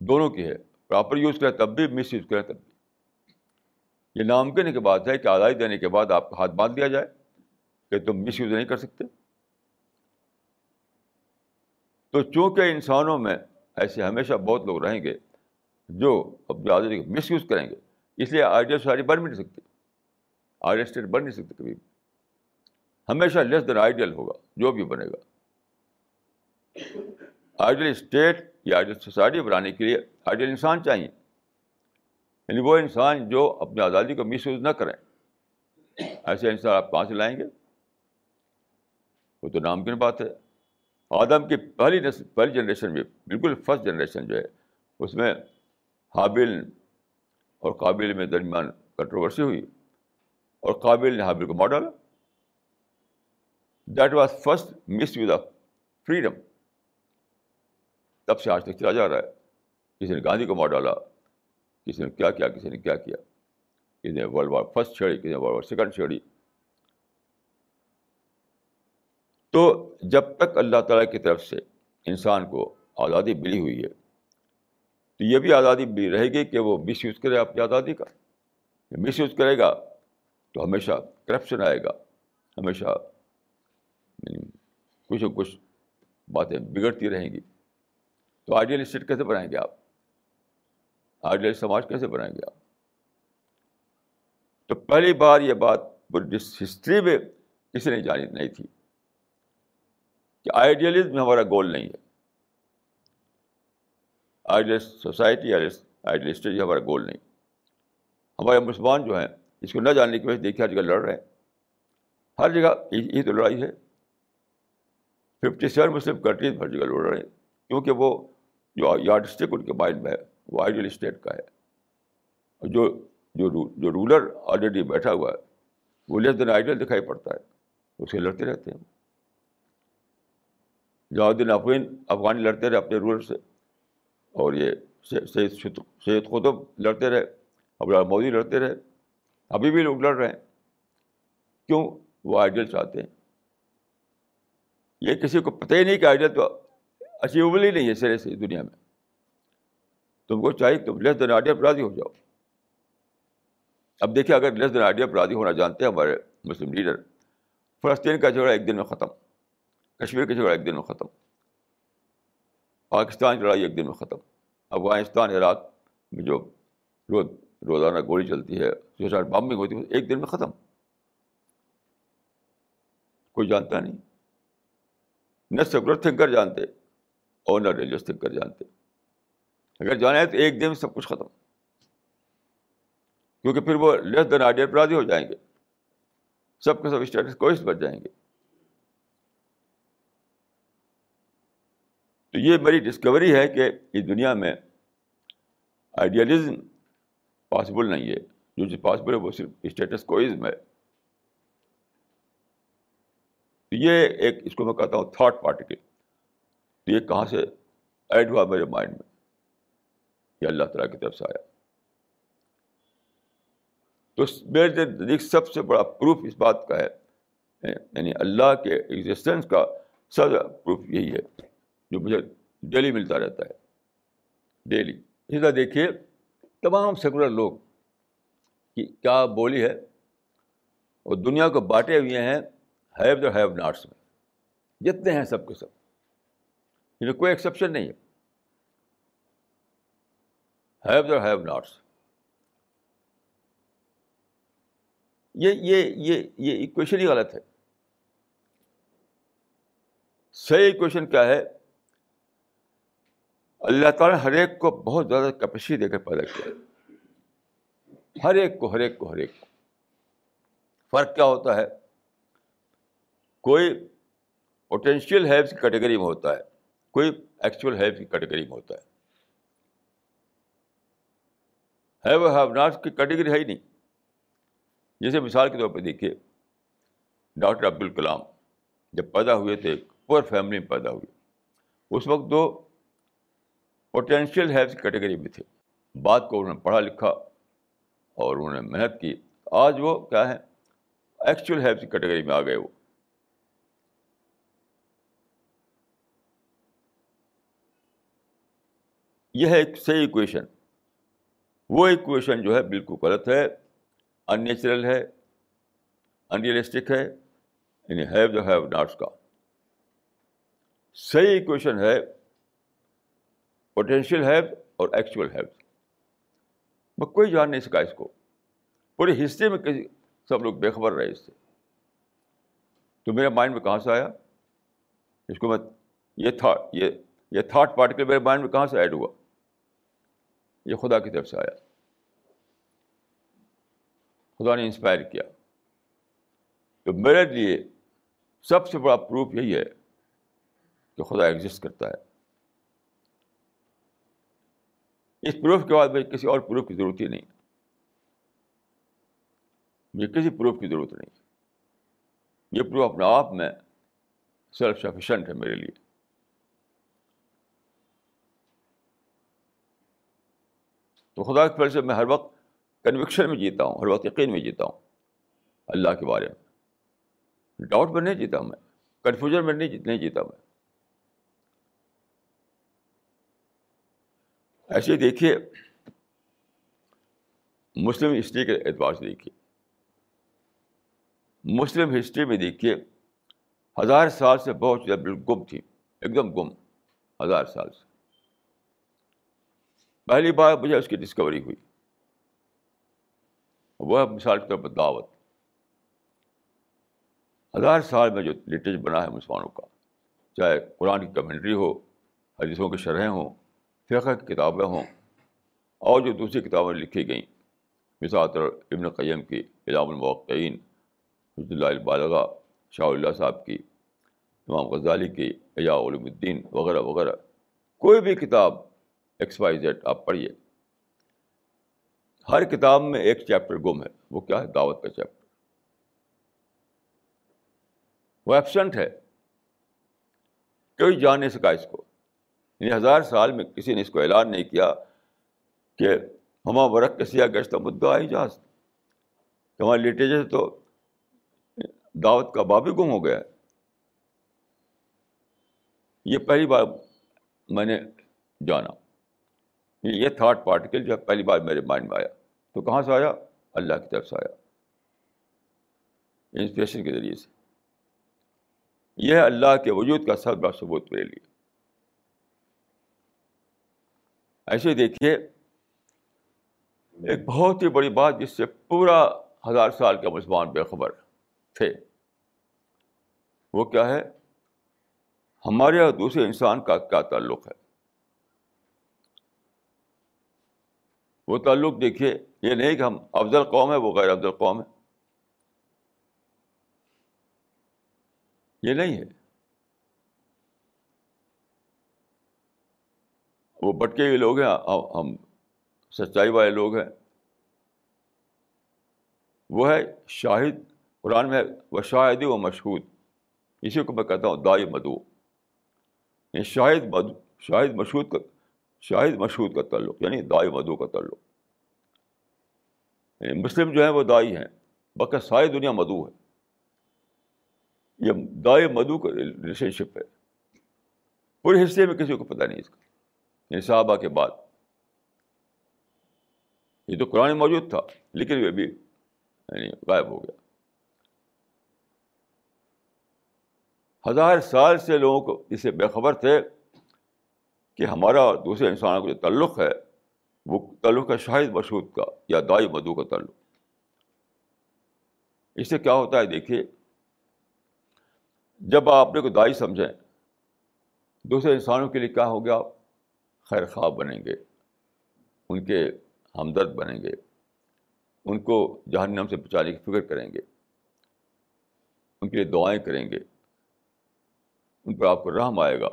دونوں کی ہے۔ پراپر یوز کریں تب بھی مس یوز کریں تب بھی۔ یہ ناممکن کی بات ہے کہ آزادی دینے کے بعد آپ کا ہاتھ باندھ دیا جائے کہ تم مس یوز نہیں کر سکتے۔ تو چونکہ انسانوں میں ایسے ہمیشہ بہت لوگ رہیں گے جو اپنی آزادی کو مس یوز کریں گے، اس لیے آئیڈیا ساری بن بھی نہیں سکتی۔ آئیڈیل اسٹیٹ بن نہیں سکتے کبھی بھی۔ ہمیشہ لیس دین آئیڈیل ہوگا، جو بھی بنے گا۔ آئیڈیل اسٹیٹ یا آئیڈیل سوسائٹی بنانے کے لیے آئیڈیل انسان چاہیے۔ یعنی وہ انسان جو اپنی آزادی کو مس یوز نہ کریں ایسے انسان آپ کہاں سے لائیں گے؟ وہ تو نامکن بات ہے۔ آدم کی پہلی پہلی جنریشن میں بالکل فرسٹ جنریشن جو ہے، اس میں حابل اور قابل میں درمیان کنٹروورسی ہوئی اور قابل نے حابل کو مار ڈالا۔ That was first misuse of freedom تب سے آج تک چلا جا رہا ہے۔ کسی نے گاندھی کو مار ڈالا، کسی نے کیا کیا، کسی نے کیا کیا۔ کسی نے ورلڈ وار فسٹ چھیڑی، کسی نے ورلڈ وار سیکنڈ چھیڑی۔ تو جب تک اللہ تعالیٰ کی طرف سے انسان کو آزادی ملی ہوئی ہے، تو یہ بھی آزادی ملی رہے گی کہ وہ مس یوز کرے اپنی آزادی کا۔ مس یوز کرے گا تو ہمیشہ کرپشن آئے گا، ہمیشہ یعنی کچھ نہ کچھ باتیں بگڑتی رہیں گی۔ تو آئیڈیل اسٹیٹ کیسے بنائیں گے آپ؟ آئیڈیل سماج کیسے بنائیں گے آپ؟ تو پہلی بار یہ بات جس ہسٹری میں کسی نے جانی نہیں تھی۔ کہ آئیڈیلزم ہمارا گول نہیں ہے۔ آئیڈیل سوسائٹی آئیڈیل اسٹیٹ ہمارا گول نہیں۔ ہمارے مسلمان جو ہیں، اس کو نہ جاننے کی وجہ سے دیکھیے ہر جگہ لڑ رہے ہیں۔ ہر جگہ یہی تو لڑائی ہے۔ ففٹی سیون مسلم کنٹریز ہر جگہ لڑ رہے ہیں۔ کیونکہ وہ جو یارڈ اسٹک ان کے مائنڈ میں ہے، وہ آئیڈیل اسٹیٹ کا ہے۔ جو جو جو رولر آلریڈی بیٹھا ہوا ہے، وہ لیس دن آئیڈیل دکھائی پڑتا ہے۔ اس سے لڑتے رہتے ہیں۔ جہاں افغان افغانی لڑتے رہے اپنے رولر سے۔ اور یہ سید سید قطب لڑتے رہے۔ ابرال مودی لڑتے رہے۔ ابھی بھی لوگ لڑ رہے ہیں۔ کیوں؟ وہ آئیڈیل چاہتے ہیں۔ یہ کسی کو پتہ ہی نہیں کہ آئیڈیل تو اچیویبل ہی نہیں ہے سرے سے دنیا میں۔ تم کو چاہیے تم لیس دین آئیڈیا پر ہو جاؤ۔ اب دیکھیے اگر لیس دین آئیڈیا پر راضی ہونا جانتے ہیں ہمارے مسلم لیڈر، فلسطین کا جھگڑا ایک دن میں ختم۔ کشمیر کا جھگڑا ایک دن میں ختم۔ پاکستان کی لڑائی ایک دن میں ختم۔ افغانستان عراق میں جو روز روزانہ گولی چلتی ہے سوسائڈ بامبنگ ہوتی ہے، ایک دن میں ختم۔ کوئی جانتا نہیں۔ نہ سیکولر تھنکر جانتے اور نہ ریلیجس تھنکر جانتے۔ اگر جانا ہے تو ایک دن میں سب کچھ ختم۔ کیونکہ پھر وہ لیس دین آئیڈیا راضی ہو جائیں گے۔ سب کے سب اسٹیٹس کوئس بچ جائیں گے۔ تو یہ میری ڈسکوری ہے کہ اس دنیا میں آئیڈیالزم پاسبل نہیں ہے۔ جو چیز پاسبل ہے وہ صرف اسٹیٹس کوئزم ہے۔ یہ ایک اس کو میں کہتا ہوں تھاٹ پارٹیکل تو یہ کہاں سے ایڈ ہوا میرے مائنڈ میں؟ یہ اللہ تعالیٰ کی طرف سے آیا۔ تو میرے نزدیک سب سے بڑا پروف اس بات کا ہے۔ یعنی اللہ کے ایگزسٹنس کا سب پروف یہی ہے۔ جو مجھے ڈیلی ملتا رہتا ہے، ڈیلی۔ اسی طرح دیکھیے، تمام سیکولر لوگ کی کیا بولی ہے وہ دنیا کو بانٹے ہوئے ہیں ہیو دا ہیو ناٹس میں۔ جتنے ہیں سب کے سب۔ یعنی کوئی ایکسیپشن نہیں ہے۔ Have the have nots. یہ یہ یہ یہ اکویشن ہی غلط ہے۔ صحیح اکویشن کیا ہے؟ اللہ تعالیٰ نے ہر ایک کو بہت زیادہ کیپیسٹی دے کر پیدا کیا۔ ہر ایک کو، ہر ایک کو، ہر ایک کو۔ فرق کیا ہوتا ہے؟ کوئی پوٹینشیل ہیلپ کی کیٹیگری میں ہوتا ہے، کوئی ایکچوئل ہیلپ کی کیٹیگری میں ہوتا ہے۔ ہیو ہیو ناٹ کی کیٹیگری ہے ہی نہیں۔ جیسے مثال کے طور پہ دیکھیے، ڈاکٹر عبد الکلام جب پیدا ہوئے تھے ایک پور فیملی میں پیدا ہوئے۔ اس وقت دو پوٹینشیل ہیلتھ کیٹیگری میں تھے۔ بات کو انہوں نے پڑھا لکھا اور انہوں نے محنت کی۔ آج وہ کیا ہے؟ ایکچوئل ہیلتھ کیٹیگری میں آ گئے وہ۔ یہ ہے ایک صحیح اکویشن وہ اکویشن جو ہے بالکل غلط ہے ان نیچرل ہے ان ریئلسٹک ہے یعنی ہیو جو ہیو ناٹس کا۔ صحیح اکویشن ہے پوٹینشیل ہیلپ اور ایکچوئل ہیلپ میں کوئی جان نہیں سکا اس کو۔ پوری ہسٹری میں کسی سب لوگ بے خبر رہے اس سے۔ تو میرے مائنڈ میں کہاں سے آیا؟ اس کو میں یہ تھا یہ یہ تھاٹ پارٹیکل میرے مائنڈ میں کہاں سے ایڈ ہوا؟ یہ خدا کی طرف سے آیا۔ خدا نے انسپائر کیا۔ تو میرے لیے سب سے بڑا پروف یہی ہے کہ خدا ایگزسٹ کرتا ہے۔ اس پروف کے بعد بھائی کسی اور پروف کی ضرورت ہی نہیں۔ مجھے کسی پروف کی ضرورت نہیں۔ یہ پروف اپنے آپ میں سیلف سفیشینٹ ہے میرے لیے۔ تو خدا کی فضل سے میں ہر وقت کنوکشن میں جیتا ہوں، ہر وقت یقین میں جیتا ہوں اللہ کے بارے میں۔ ڈاؤٹ میں نہیں جیتا میں کنفیوژن میں نہیں جیتا میں۔ ایسے دیکھیے، مسلم ہسٹری کے اعتبار سے دیکھیے۔ مسلم ہسٹری میں دیکھیے، ہزار سال سے بہت زیادہ بالکل گم تھی، ایک دم گم، ہزار سال سے۔ پہلی بار مجھے اس کی ڈسکوری ہوئی۔ وہ مثال کے طور پر دعوت۔ ہزار سال میں جو لٹریچر بنا ہے مسلمانوں کا، چاہے قرآن کی کمنٹری ہو، حدیثوں کی شرحیں ہوں فقہ کی کتابیں ہوں۔ اور جو دوسری کتابیں لکھی گئیں، مثال ابن قیم کی علام الموقعین حض اللہ البالغ شاہ اللہ صاحب کی، امام غزالی کی ایا علم الدین وغیرہ وغیرہ۔ کوئی بھی کتاب ایکس وائی زیڈ آپ پڑھیے۔ ہر کتاب میں ایک چیپٹر گم ہے۔ وہ کیا ہے؟ دعوت کا چیپٹر۔ وہ ایبسنٹ ہے۔ کوئی جان نہیں سکا اس کو۔ یعنی ہزار سال میں کسی نے اس کو اعلان نہیں کیا کہ ہما ورق کسیا گشت مدعا اعجاز ہمارے لٹریچر تو دعوت کا باب ہی گم ہو گیا۔ ہے یہ پہلی بار میں نے جانا۔ یہ تھاٹ پارٹیکل جو ہے پہلی بار میرے مائنڈ میں آیا۔ تو کہاں سے آیا؟ اللہ کی طرف سے آیا۔ انسپریشن کے ذریعے سے۔ یہ اللہ کے وجود کا سب بڑا ثبوت میرے لیے۔ ایسے دیکھیے، ایک بہت ہی بڑی بات جس سے پورا ہزار سال کا مسلمان بے خبر تھے۔ وہ کیا ہے؟ ہمارے اور دوسرے انسان کا کیا تعلق ہے؟ وہ تعلق دیکھیے، یہ نہیں کہ ہم افضل قوم ہے وہ غیر افضل قوم ہے یہ نہیں ہے۔ وہ بٹکے ہوئے لوگ ہیں، ہم سچائی والے لوگ ہیں۔ وہ ہے شاہد، قرآن میں وہ شاہد و مشہور اسی کو میں کہتا ہوں، دائی مدو یعنی شاہد مدو شاہد مشہود کا شاہد مشہود کا تعلق یعنی دائی مدو کا تعلق۔ یعنی مسلم جو ہیں وہ دائی ہیں باقی ساری دنیا مدو ہے۔ یہ دائی مدو کا ریلیشن شپ ہے۔ پورے حصے میں کسی کو پتہ نہیں اس کا۔ یعنی صحابہ کے بعد۔ یہ تو قرآن موجود تھا، لیکن وہ بھی یعنی غائب ہو گیا۔ ہزار سال سے لوگوں کو اس سے بےخبر تھے کہ ہمارا اور دوسرے انسانوں کا جو تعلق ہے، وہ تعلق ہے شاہد مشہود کا یا دائی مدو کا تعلق۔ اس سے کیا ہوتا ہے؟ دیکھیے، جب آپ نے کو دائی سمجھیں، دوسرے انسانوں کے لیے کیا ہو گیا؟ خیر خواب بنیں گے، ان کے ہمدرد بنیں گے، ان کو جہنم سے بچانے کی فکر کریں گے، ان کے لیے دعائیں کریں گے، ان پر آپ کو رحم آئے گا۔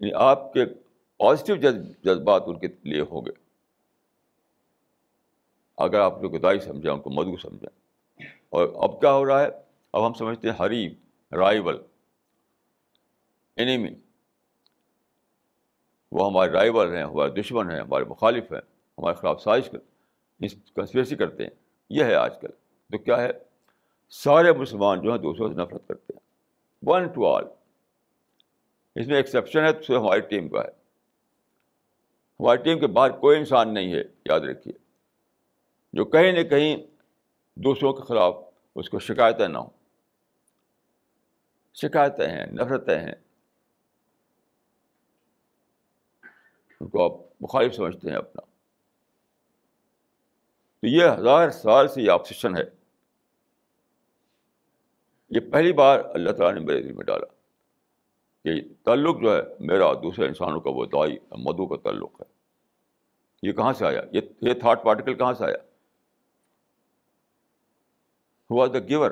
یعنی آپ کے پازیٹیو جذبات ان کے لیے ہوں گے۔ اگر آپ نے گدائی سمجھیں، ان کو مدعو سمجھیں۔ اور اب کیا ہو رہا ہے؟ اب ہم سمجھتے ہیں حریف، رائول۔ اینیمی وہ ہمارے رائول ہیں، ہمارے دشمن ہیں، ہمارے مخالف ہیں، ہمارے خلاف سازش کنسپریسی کرتے ہیں۔ یہ ہے آج کل۔ تو کیا ہے؟ سارے مسلمان جو ہیں دوسروں سے نفرت کرتے ہیں۔ ون ٹو آل اس میں ایکسیپشن ہے تو ہماری ٹیم کا ہے۔ ہماری ٹیم کے باہر کوئی انسان نہیں ہے، یاد رکھیے۔ جو کہیں نہ کہیں دوسروں کے خلاف اس کو شکایتیں نہ ہوں۔ شکایتیں ہیں، نفرتیں ہیں۔ ان کو آپ مخالف سمجھتے ہیں اپنا۔ تو یہ ہزار سال سے یہ آپسیشن ہے۔ یہ پہلی بار اللہ تعالیٰ نے میرے دل میں ڈالا۔ کہ تعلق جو ہے، میرا دوسرے انسانوں کا وہ دوائی مدو کا تعلق ہے۔ یہ کہاں سے آیا؟ یہ یہ تھاٹ پارٹیکل کہاں سے آیا؟ ہوا دا گیور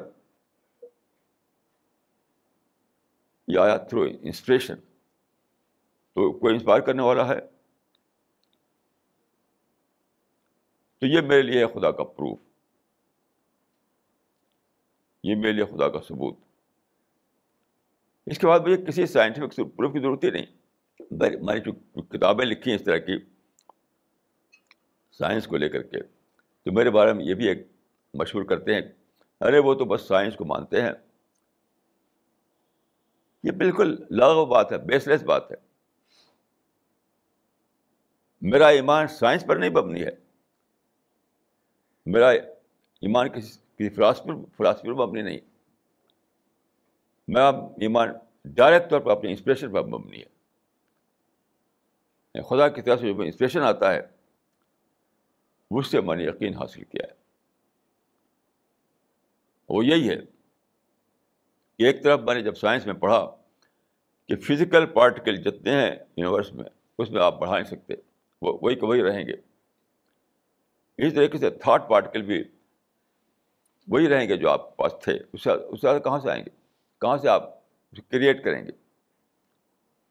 یہ آیا تھرو انسپریشن تو کوئی انسپائر کرنے والا ہے؟ تو یہ میرے لیے خدا کا پروف یہ میرے لیے خدا کا ثبوت اس کے بعد مجھے کسی سائنٹیفک پروف کی ضرورت ہی نہیں میں نے جو کتابیں لکھی ہیں اس طرح کی سائنس کو لے کر کے تو میرے بارے میں یہ بھی ایک مشہور کرتے ہیں ارے وہ تو بس سائنس کو مانتے ہیں یہ بالکل لاغ بات ہے بیس لیس بات ہے میرا ایمان سائنس پر نہیں مبنی ہے میرا ایمان کسی کسی فلاسفر فلاسفی پر مبنی نہیں میرا ایمان ڈائریکٹ طور پر اپنی انسپریشن پر مبنی ہے۔ یعنی خدا کی طرف سے جو انسپریشن آتا ہے اس سے میں نے یقین حاصل کیا ہے۔ وہ یہی ہے۔ ایک طرف میں نے جب سائنس میں پڑھا کہ فزیکل پارٹیکل جتنے ہیں یونیورس میں، اس میں آپ بڑھا نہیں سکتے۔ وہ وہی کہ وہی رہیں گے۔ اسی طریقے سے تھاٹ پارٹیکل بھی وہی رہیں گے جو آپ کے پاس تھے۔ اس سے اس سے کہاں سے آئیں گے؟ کہاں سے آپ اسے کریٹ کریں گے؟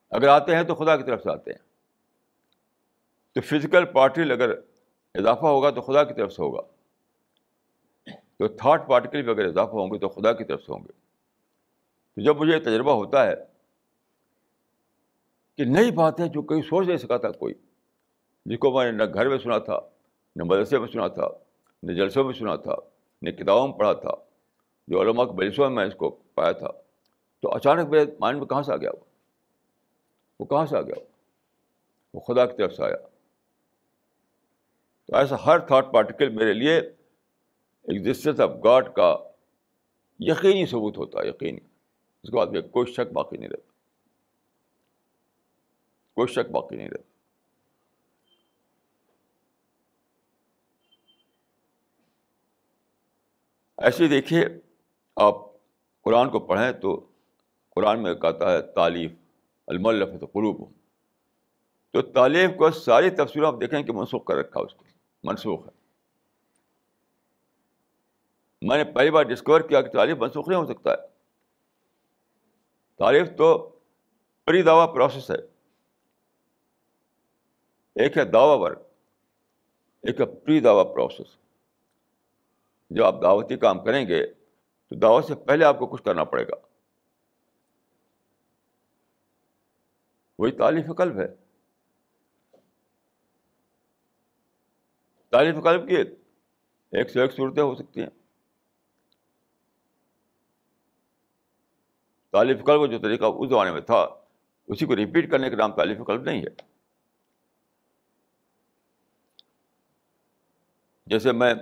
اگر آتے ہیں تو خدا کی طرف سے آتے ہیں۔ تو فزیکل پارٹیکل اگر اضافہ ہوگا تو خدا کی طرف سے ہوگا۔ تو تھاٹ پارٹیکل بھی اگر اضافہ ہوں گے تو خدا کی طرف سے ہوں گے۔ تو جب مجھے تجربہ ہوتا ہے کہ نئی بات ہے جو کہیں سوچ نہیں سکا تھا کوئی، جس کو میں نے نہ گھر میں سنا تھا نہ مدرسے میں سنا تھا، نہ جلسوں میں سنا تھا، نہ کتابوں میں پڑھا تھا۔ جو علماء کے بلسوں میں میں اس کو پایا تھا۔ تو اچانک میرے مائنڈ میں کہاں سے آ گیا وہ؟ وہ کہاں سے آ گیا وہ؟ خدا کی طرف سے آیا۔ تو ایسا ہر تھاٹ پارٹیکل میرے لیے ایگزسٹنس آف گاڈ کا یقینی ثبوت ہوتا ہے، یقینی۔ اس کے بعد میں کوئی شک باقی نہیں رہتا۔ کوئی شک باقی نہیں رہتا۔ ایسے دیکھیے، آپ قرآن کو پڑھیں تو قرآن میں کہتا ہے تعلیف الملفت قلوب تو تعلیف کو ساری تفصیلیں آپ دیکھیں کہ منسوخ کر رکھا اس کو، منسوخ ہے۔ میں نے پہلی بار ڈسکور کیا کہ تعریف منسوخ نہیں ہو سکتا ہے۔ تعریف تو پری دعویٰ پروسیس ہے۔ ایک ہے دعوی ورک، ایک ہے پری دعویٰ پروسیس جب آپ دعوتی کام کریں گے تو دعوت سے پہلے آپ کو کچھ کرنا پڑے گا۔ وہی تعلیف قلب ہے۔ تعلیف قلب کی ایک سے ایک صورتیں ہو سکتی ہیں۔ تعلیف قلب جو طریقہ اس زمانے میں تھا، اسی کو ریپیٹ کرنے کا نام تعلیف قلب نہیں ہے۔ جیسے میں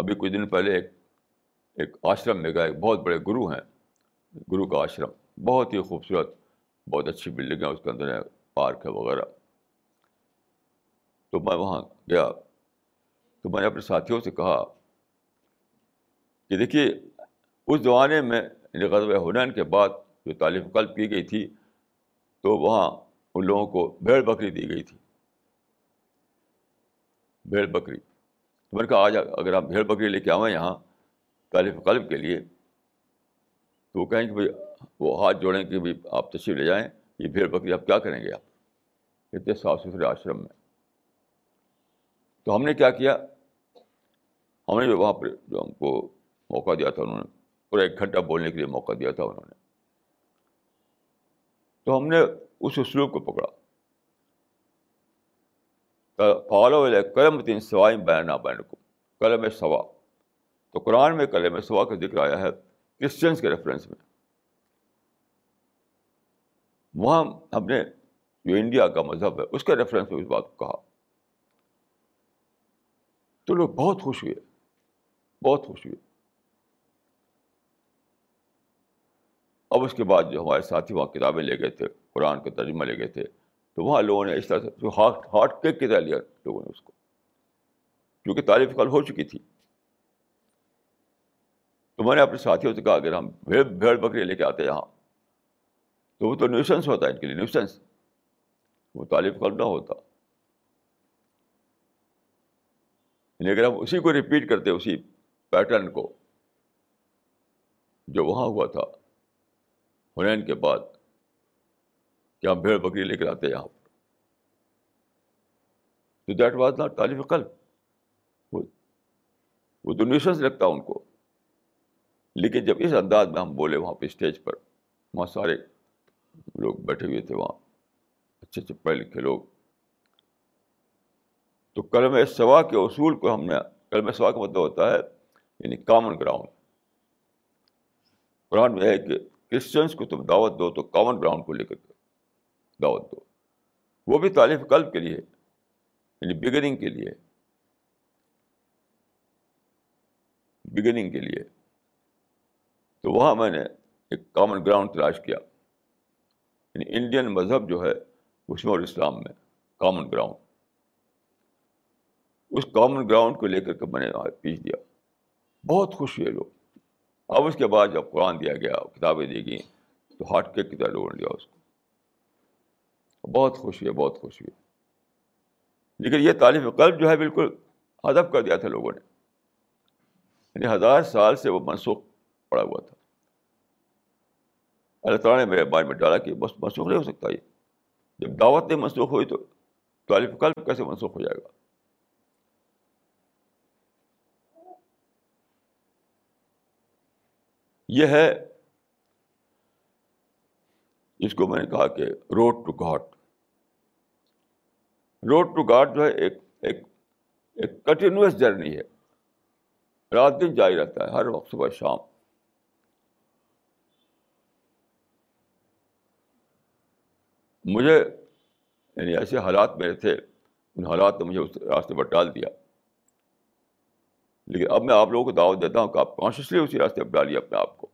ابھی کچھ دن پہلے ایک ایک آشرم میں گیا ایک بہت بڑے گرو ہیں، گرو کا آشرم، بہت ہی خوبصورت، بہت اچھی بلڈنگ ہے، اس کے اندر ہے، پارک ہے وغیرہ۔ تو میں وہاں گیا، تو میں نے اپنے ساتھیوں سے کہا کہ دیکھیے، اس زمانے میں یعنی غزب حنین کے بعد جو تعلیف قلب کی گئی تھی، تو وہاں ان لوگوں کو بھیڑ بکری دی گئی تھی۔ بھیڑ بکری۔ تو میں نے کہا آج اگر آپ بھیڑ بکری لے کے آئیں یہاں طالف قلب کے لیے، تو وہ کہیں کہ بھائی وہ ہاتھ جوڑیں کہ بھائی آپ تشریف لے جائیں، یہ بھیڑ بکری آپ کیا کریں گے آپ؟ اتنے صاف ستھرے آشرم میں۔ تو ہم نے کیا کیا؟ ہم نے وہاں پر جو ہم کو موقع دیا تھا، انہوں نے پورا ایک گھنٹہ بولنے کے لیے موقع دیا تھا انہوں نے۔ تو ہم نے اس اسلوب کو پکڑا۔ فالو کرم تین سوائیں بینا بین کو کلم سوا تو قرآن میں کلم سوا کا ذکر آیا ہے کرسچنس کے ریفرنس میں وہاں ہم نے جو انڈیا کا مذہب ہے اس کے ریفرنس میں اس بات کو کہا تو لوگ بہت خوش ہوئے بہت خوش ہوئے اب اس کے بعد جو ہمارے ساتھی وہاں کتابیں لے گئے تھے، قرآن کا ترجمہ لے گئے تھے تو وہاں لوگوں نے اس طرح سے ہارٹ ہارٹ کیک کی طرح لیا لوگوں نے اس کو۔ کیونکہ تعریف کل ہو چکی تھی۔ تو میں نے اپنے ساتھیوں سے کہا اگر ہم بھیڑ بھیڑ بکری لے کے آتے یہاں۔ تو وہ تو نیوسنس ہوتا ہے ان کے لیے نیوسنس وہ تعلیف قلب نہ ہوتا۔ یعنی اگر ہم اسی کو ریپیٹ کرتے، اسی پیٹرن کو۔ جو وہاں ہوا تھا ہنین کے بعد۔ کہ ہم بھیڑ بکری لے کر آتے یہاں تو دیٹ واز ناٹ تعلیف قلب۔ وہ وہ تو نیوشنس لگتا ان کو۔ لیکن جب اس انداز میں ہم بولے وہاں پہ اسٹیج پر، وہاں سارے لوگ بیٹھے ہوئے تھے وہاں، اچھے اچھے پڑھے لکھے لوگ۔ تو کلم سوا کے اصول کو ہم نے کلم سوا کا مطلب ہوتا ہے یعنی کامن گراؤنڈ قرآن میں ہے کہ کرسچنس کو تم دعوت دو تو کامن گراؤنڈ کو لے کر۔ دعوت دو۔ وہ بھی تعلیف قلب کے لیے یعنی بگننگ کے لیے۔ بگننگ کے لیے۔ تو وہاں میں نے ایک کامن گراؤنڈ تلاش کیا۔ یعنی انڈین مذہب جو ہے اس میں اور اسلام میں کامن گراؤنڈ اس کامن گراؤنڈ کو لے کر کے میں نے پیچ دیا۔ بہت خوش ہوئے لوگ۔ اب اس کے بعد جب قرآن دیا گیا، کتابیں دی گئیں، تو ہارٹ کے کتاب لوگوں نے لیا اس کو۔ بہت خوش ہوئے، بہت خوش ہوئے۔ لیکن یہ تعلیم قلب جو ہے بالکل ہدف کر دیا تھا لوگوں نے۔ یعنی ہزار سال سے وہ منسوخ پڑا ہوا تھا۔ اللہ تعالیٰ نے میرے بارے میں ڈالا کہ بس منسوخ نہیں ہو سکتا یہ۔ جب دعوت نہیں منسوخ ہوئی تو طالب قلب کیسے منسوخ ہو جائے گا؟ یہ ہے اس کو میں نے کہا کہ road to God road to God جو ہے ایک ایک ایک کنٹینیوس جرنی ہے۔ رات دن جاری رہتا ہے، ہر وقت صبح شام۔ مجھے یعنی ایسے حالات میرے تھے، ان حالات نے مجھے اس راستے پر ڈال دیا۔ لیکن اب میں آپ لوگوں کو دعوت دیتا ہوں کہ آپ کانشیسلی اسی راستے پر ڈالیے اپنے آپ کو۔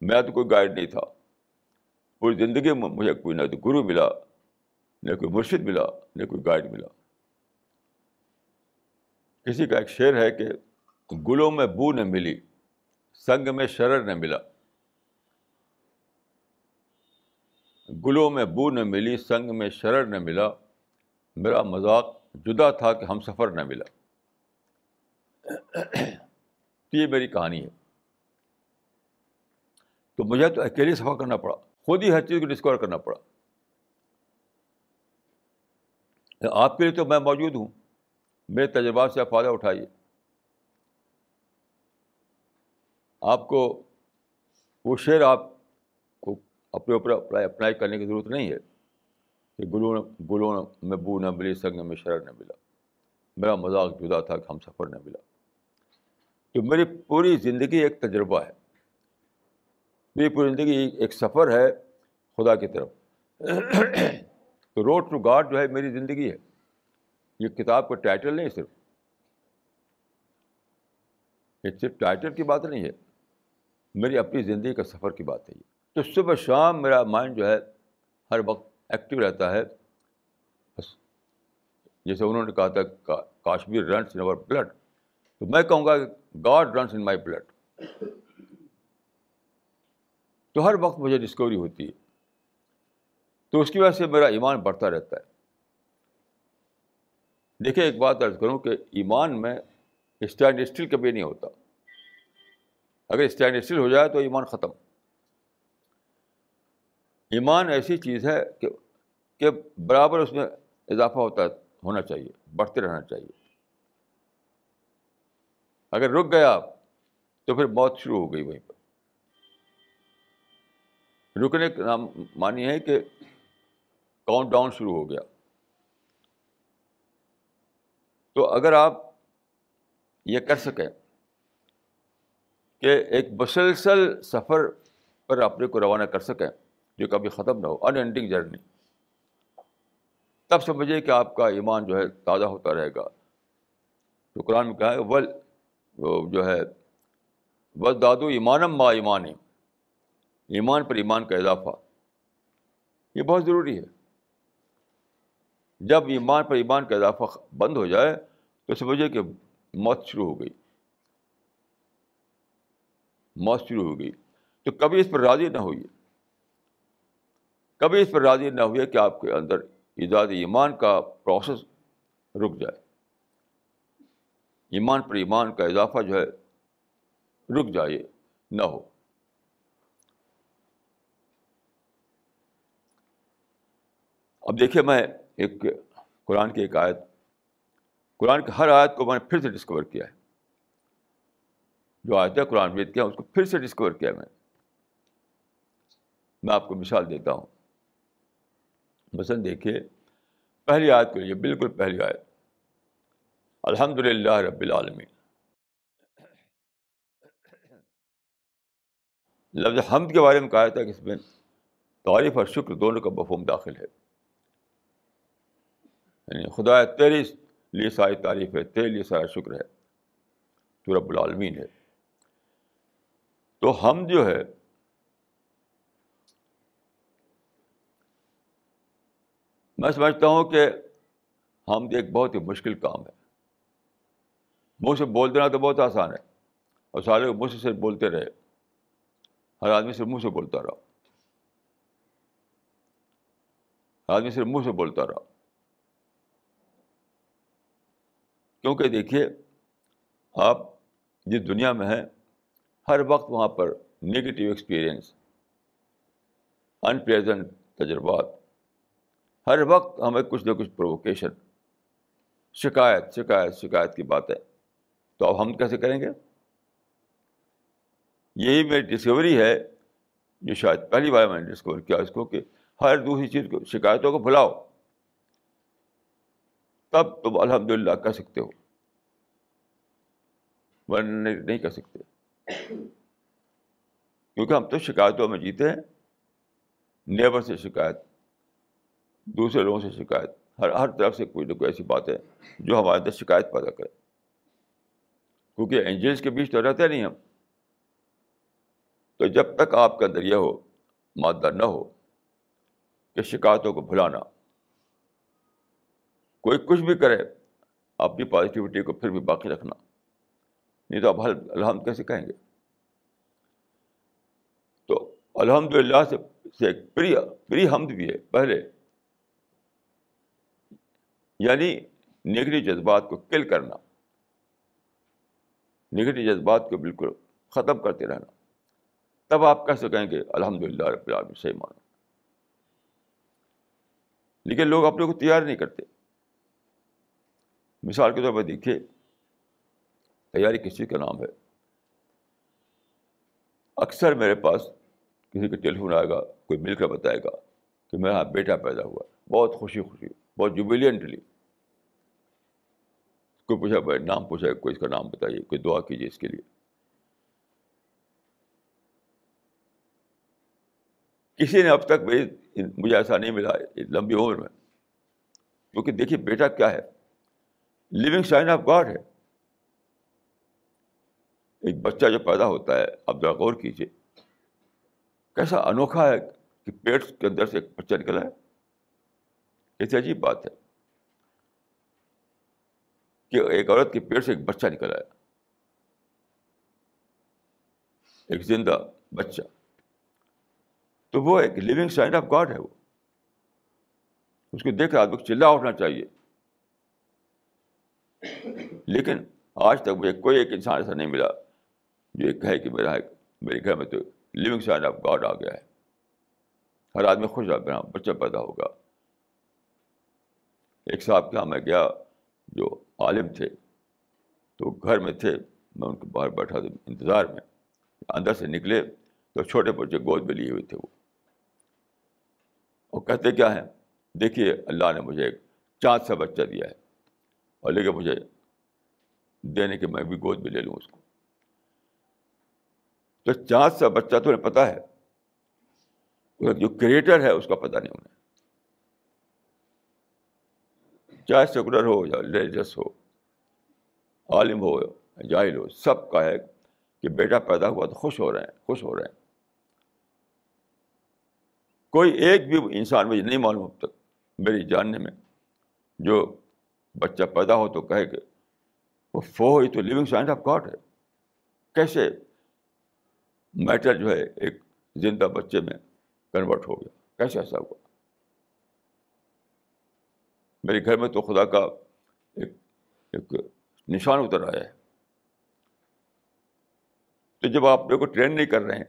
میں تو کوئی گائیڈ نہیں تھا۔ پوری زندگی میں مجھے کوئی نہ تو گرو ملا نہ کوئی مرشد ملا نہ کوئی گائیڈ ملا کسی کا ایک شعر ہے کہ گلوں میں بو نہ ملی سنگ میں شرر نہ ملا گلوں میں بو نہ ملی سنگ میں شرر نہ ملا میرا مذاق جدا تھا کہ ہم سفر نہ ملا تو یہ میری کہانی ہے تو مجھے تو اکیلے سفر کرنا پڑا خود ہی ہر چیز کو ڈسکور کرنا پڑا۔ آپ کے لیے تو میں موجود ہوں۔ میرے تجربات سے آپ فائدہ اٹھائیے۔ آپ کو وہ شعر آپ کو اپنے اوپر اپلائی اپلائی کرنے کی ضرورت نہیں ہے کہ گلو گلو میں بو نہ ملی، سنگ میں شرر نہ ملا۔ میرا مذاق جدا تھا کہ ہم سفر نہ ملا۔ تو میری پوری زندگی ایک تجربہ ہے۔ میری پوری زندگی ایک سفر ہے خدا کی طرف۔ تو روڈ ٹو گاڈ جو ہے میری زندگی ہے۔ یہ کتاب کا ٹائٹل نہیں صرف۔ یہ صرف ٹائٹل کی بات نہیں ہے۔ میری اپنی زندگی کا سفر کی بات ہے یہ۔ تو صبح شام میرا مائنڈ جو ہے ہر وقت ایکٹیو رہتا ہے۔ بس جیسے انہوں نے کہا تھا Kashmir runs in our blood تو میں کہوں گا کہ God runs in my blood تو ہر وقت مجھے ڈسکوری ہوتی ہے۔ تو اس کی وجہ سے میرا ایمان بڑھتا رہتا ہے۔ دیکھیے ایک بات عرض کروں کہ ایمان میں اسٹینڈ اسٹل کبھی نہیں ہوتا۔ اگر اسٹینڈ اسٹل ہو جائے تو ایمان ختم۔ ایمان ایسی چیز ہے کہ کہ برابر اس میں اضافہ ہوتا ہونا چاہیے، بڑھتے رہنا چاہیے۔ اگر رک گیا تو پھر موت شروع ہو گئی وہیں پر۔ رکنے کا نام مانی ہے کہ کاؤنٹ ڈاؤن شروع ہو گیا۔ تو اگر آپ یہ کر سکیں کہ ایک مسلسل سفر پر اپنے کو روانہ کر سکیں جو کبھی ختم نہ ہو ان اینڈنگ جرنی تب سمجھے کہ آپ کا ایمان جو ہے تازہ ہوتا رہے گا۔ تو قرآن میں کہا ہے، ول، جو ہے بس دادو ایمانم ما ایمان ایمان پر ایمان کا اضافہ۔ یہ بہت ضروری ہے۔ جب ایمان پر ایمان کا اضافہ بند ہو جائے تو سمجھے کہ موت شروع ہو گئی۔ موت شروع ہو گئی۔ تو کبھی اس پر راضی نہ ہوئی کبھی اس پر راضی نہ ہوئے کہ آپ کے اندر ایجاد ایمان کا پروسیس رک جائے۔ ایمان پر ایمان کا اضافہ جو ہے، رک جائے، نہ ہو۔ اب دیکھیے میں ایک قرآن کی ایک آیت، قرآن کی ہر آیت کو میں نے پھر سے ڈسکور کیا ہے۔ جو آیتیں قرآن وید کیا اس کو پھر سے ڈسکور کیا میں۔ میں آپ کو مثال دیتا ہوں۔ مثلاً دیکھیے، پہلی آیت کے لیے بالکل پہلی آیت۔ الحمد للہ رب العالمین۔ لفظ حمد کے بارے میں کہا تھا کہ اس میں تعریف اور شکر دونوں کا مفہوم داخل ہے۔ یعنی خدا تیری، لیے ساری تعریف ہے، تیرے لیے سارا شکر ہے۔ تو رب العالمین ہے۔ تو ہم جو ہے، میں سمجھتا ہوں کہ ہم ایک بہت ہی مشکل کام ہے۔ منہ سے بول دینا تو بہت آسان ہے، اور سارے منہ سے صرف بولتے رہے۔ ہر آدمی صرف منہ سے بولتا رہا۔ ہر آدمی صرف منہ سے بولتا رہا۔ کیونکہ دیکھیے، آپ جس دنیا میں ہیں، ہر وقت وہاں پر نگیٹیو ایکسپیرئنس ان پلیزنٹ تجربات، ہر وقت ہمیں کچھ نہ کچھ پرووکیشن شکایت شکایت شکایت کی بات ہے تو اب ہم کیسے کریں گے؟ یہی میری ڈسکوری ہے، جو شاید پہلی بار میں نے ڈسکور کیا اس کو، کہ ہر دوسری چیز کو، شکایتوں کو بھلاؤ۔ تب تم الحمد للہ کہہ سکتے ہو۔ ورنہ نہیں کہہ سکتے۔ کیونکہ ہم تو شکایتوں میں جیتے ہیں۔ نیبر سے شکایت، دوسرے لوگوں سے شکایت، ہر ہر طرف سے کوئی نہ کوئی ایسی بات ہے جو ہمارے اندر شکایت پیدا کرے کیونکہ اینجلس کے بیچ تو رہتے نہیں ہم۔ تو جب تک آپ کا اندر یہ ہو، مادہ نہ ہو، کہ شکایتوں کو بھلانا۔ کوئی کچھ بھی کرے، اپنی پازیٹیوٹی کو پھر بھی باقی رکھنا۔ نہیں تو آپ الحمد کیسے کہیں گے؟ تو الحمد للہ سے ایک پری پری حمد بھی ہے۔ پہلے یعنی نگیٹو جذبات کو کل کرنا۔ نگیٹو جذبات کو بالکل ختم کرتے رہنا۔ تب آپ کیسے کہیں گے الحمد للہ رب العالمین، صحیح مانو لیکن لوگ اپنے کو تیار نہیں کرتے۔ مثال کے طور پر دیکھیے، تیاری کسی کا نام ہے۔ اکثر میرے پاس کسی کا ٹیلیفون آئے گا، کوئی مل کر بتائے گا کہ میرا بیٹا پیدا ہوا بہت خوشی خوشی، بہت جوبیلینٹلی کوئی پوچھا، بھائی نام پوچھا، کوئی اس کا نام بتائیے، کوئی دعا کیجیے اس کے لیے۔ کسی نے اب تک مجھے ایسا نہیں ملا لمبی عمر میں۔ کیونکہ دیکھیے بیٹا کیا ہے۔ لیونگ سائن آف گاڈ ہے۔ ایک بچہ جو پیدا ہوتا ہے اب ذرا غور کیجیے کیسا انوکھا ہے کہ پیٹ کے اندر سے ایک بچہ نکلا ہے۔ کیسی عجیب بات ہے۔ کہ ایک عورت کے پیٹ سے ایک بچہ نکلا ہے۔ ایک زندہ بچہ۔ تو وہ ایک لیونگ سائن آف گاڈ ہے وہ۔ اس کو دیکھ کر آدمی کو چلا اٹھنا چاہیے۔ لیکن آج تک مجھے کوئی ایک انسان ایسا نہیں ملا جو ایک کہے کہ میرا ایک میرے گھر میں تو لیونگ سائن آف گاڈ آ گیا ہے۔ ہر آدمی خوش آ گیا بچہ پیدا ہوگا۔ ایک صاحب کے یہاں میں گیا جو عالم تھے، تو گھر میں تھے، میں ان کے باہر بیٹھا تھا انتظار میں۔ اندر سے نکلے تو چھوٹے بچے گود میں لیے ہوئے تھے وہ۔ اور کہتے، کیا ہیں؟ دیکھیے، اللہ نے مجھے ایک چاند سا بچہ دیا ہے۔ اور لے کے مجھے دینے کے میں بھی گود میں لے لوں اس کو۔ تو چاند سا بچہ تمہیں پتا ہے جو کریٹر ہے اس کا پتہ نہیں انہیں۔ چاہے سیکولر ہو یا ریلیجس ہو، عالم ہو جاہل ہو، سب کا ہے کہ بیٹا پیدا ہوا تو خوش ہو رہے ہیں، خوش ہو رہے ہیں۔ کوئی ایک بھی انسان مجھے نہیں معلوم اب تک، میری جاننے میں جو بچہ پیدا ہو تو کہے کہ وہ فو ہی تو لیونگ سائنس آف گاڈ ہے۔ کیسے میٹر جو ہے ایک زندہ بچے میں کنورٹ ہو گیا؟ کیسے ایسا ہوا؟ میرے گھر میں تو خدا کا ایک ایک نشان اتر آیا ہے۔ تو جب آپ کو ٹرین نہیں کر رہے ہیں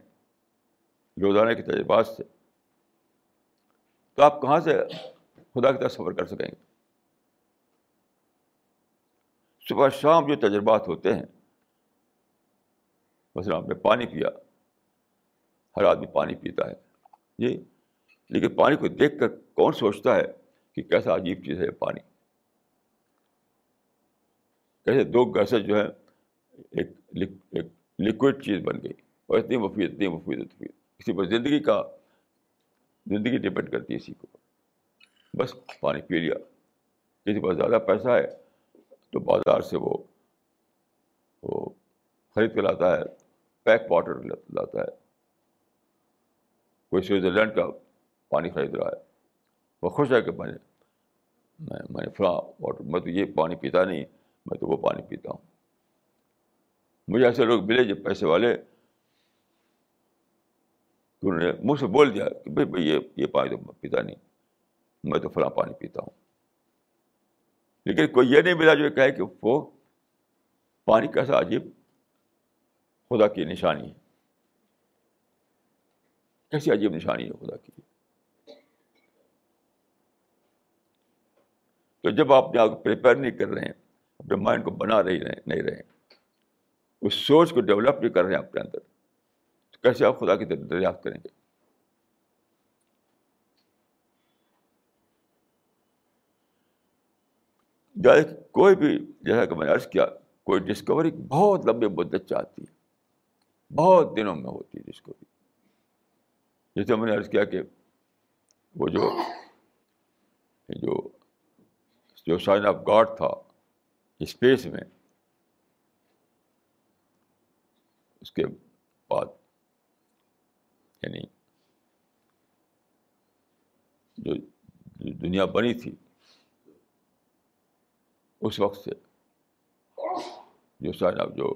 روزانہ کے تجربات سے، تو آپ کہاں سے خدا کی طرف سفر کر سکیں گے؟ صبح شام جو تجربات ہوتے ہیں، مثلاً آپ نے پانی پیا، ہر آدمی پانی پیتا ہے۔ جی لیکن پانی کو دیکھ کر کون سوچتا ہے کہ کیسا عجیب چیز ہے پانی؟ کیسے دو گیسز جو ہے ایک لکوڈ چیز بن گئی اور اتنی مفید اتنی مفید، اتنی کسی پر زندگی کا، زندگی ڈپینڈ کرتی ہے اسی کو۔ بس پانی پی لیا۔ کسی پر زیادہ پیسہ ہے تو بازار سے وہ وہ خرید کے لاتا ہے، پیک واٹر لاتا ہے۔ کوئی سوئٹزرلینڈ کا پانی خرید رہا ہے۔ وہ خوش ہے کہ میں نے میں میں نے فلاں واٹر میں تو یہ پانی پیتا نہیں، میں تو وہ پانی پیتا ہوں۔ مجھے ایسے لوگ ملے جو پیسے والے انہوں نے مجھ سے بول دیا کہ بھائی بھائی، یہ یہ پانی تو پیتا نہیں، میں تو فلاں پانی پیتا ہوں۔ لیکن کوئی یہ نہیں ملا جو کہے کہ وہ پانی کیسا عجیب خدا کی نشانی ہے۔ کیسی عجیب نشانی ہے خدا کی۔ تو جب آپ نے پریپیئر نہیں کر رہے ہیں، اپنے مائنڈ کو بنا رہی رہے، نہیں رہے اس سوچ کو ڈیولپ نہیں کر رہے ہیں اپنے اندر، تو کیسے آپ خدا کی دریافت کریں گے؟ کوئی بھی جیسا کہ میں نے عرض کیا، کوئی ڈسکوری بہت لمبی مدت چاہتی ہے۔ بہت دنوں میں ہوتی ہے ڈسکوری جیسے میں نے عرض کیا کہ وہ جو جو جو سائن آف گاڈ تھا اسپیس میں، اس کے بعد یعنی جو دنیا بنی تھی اس وقت سے۔ جو سائن آف جو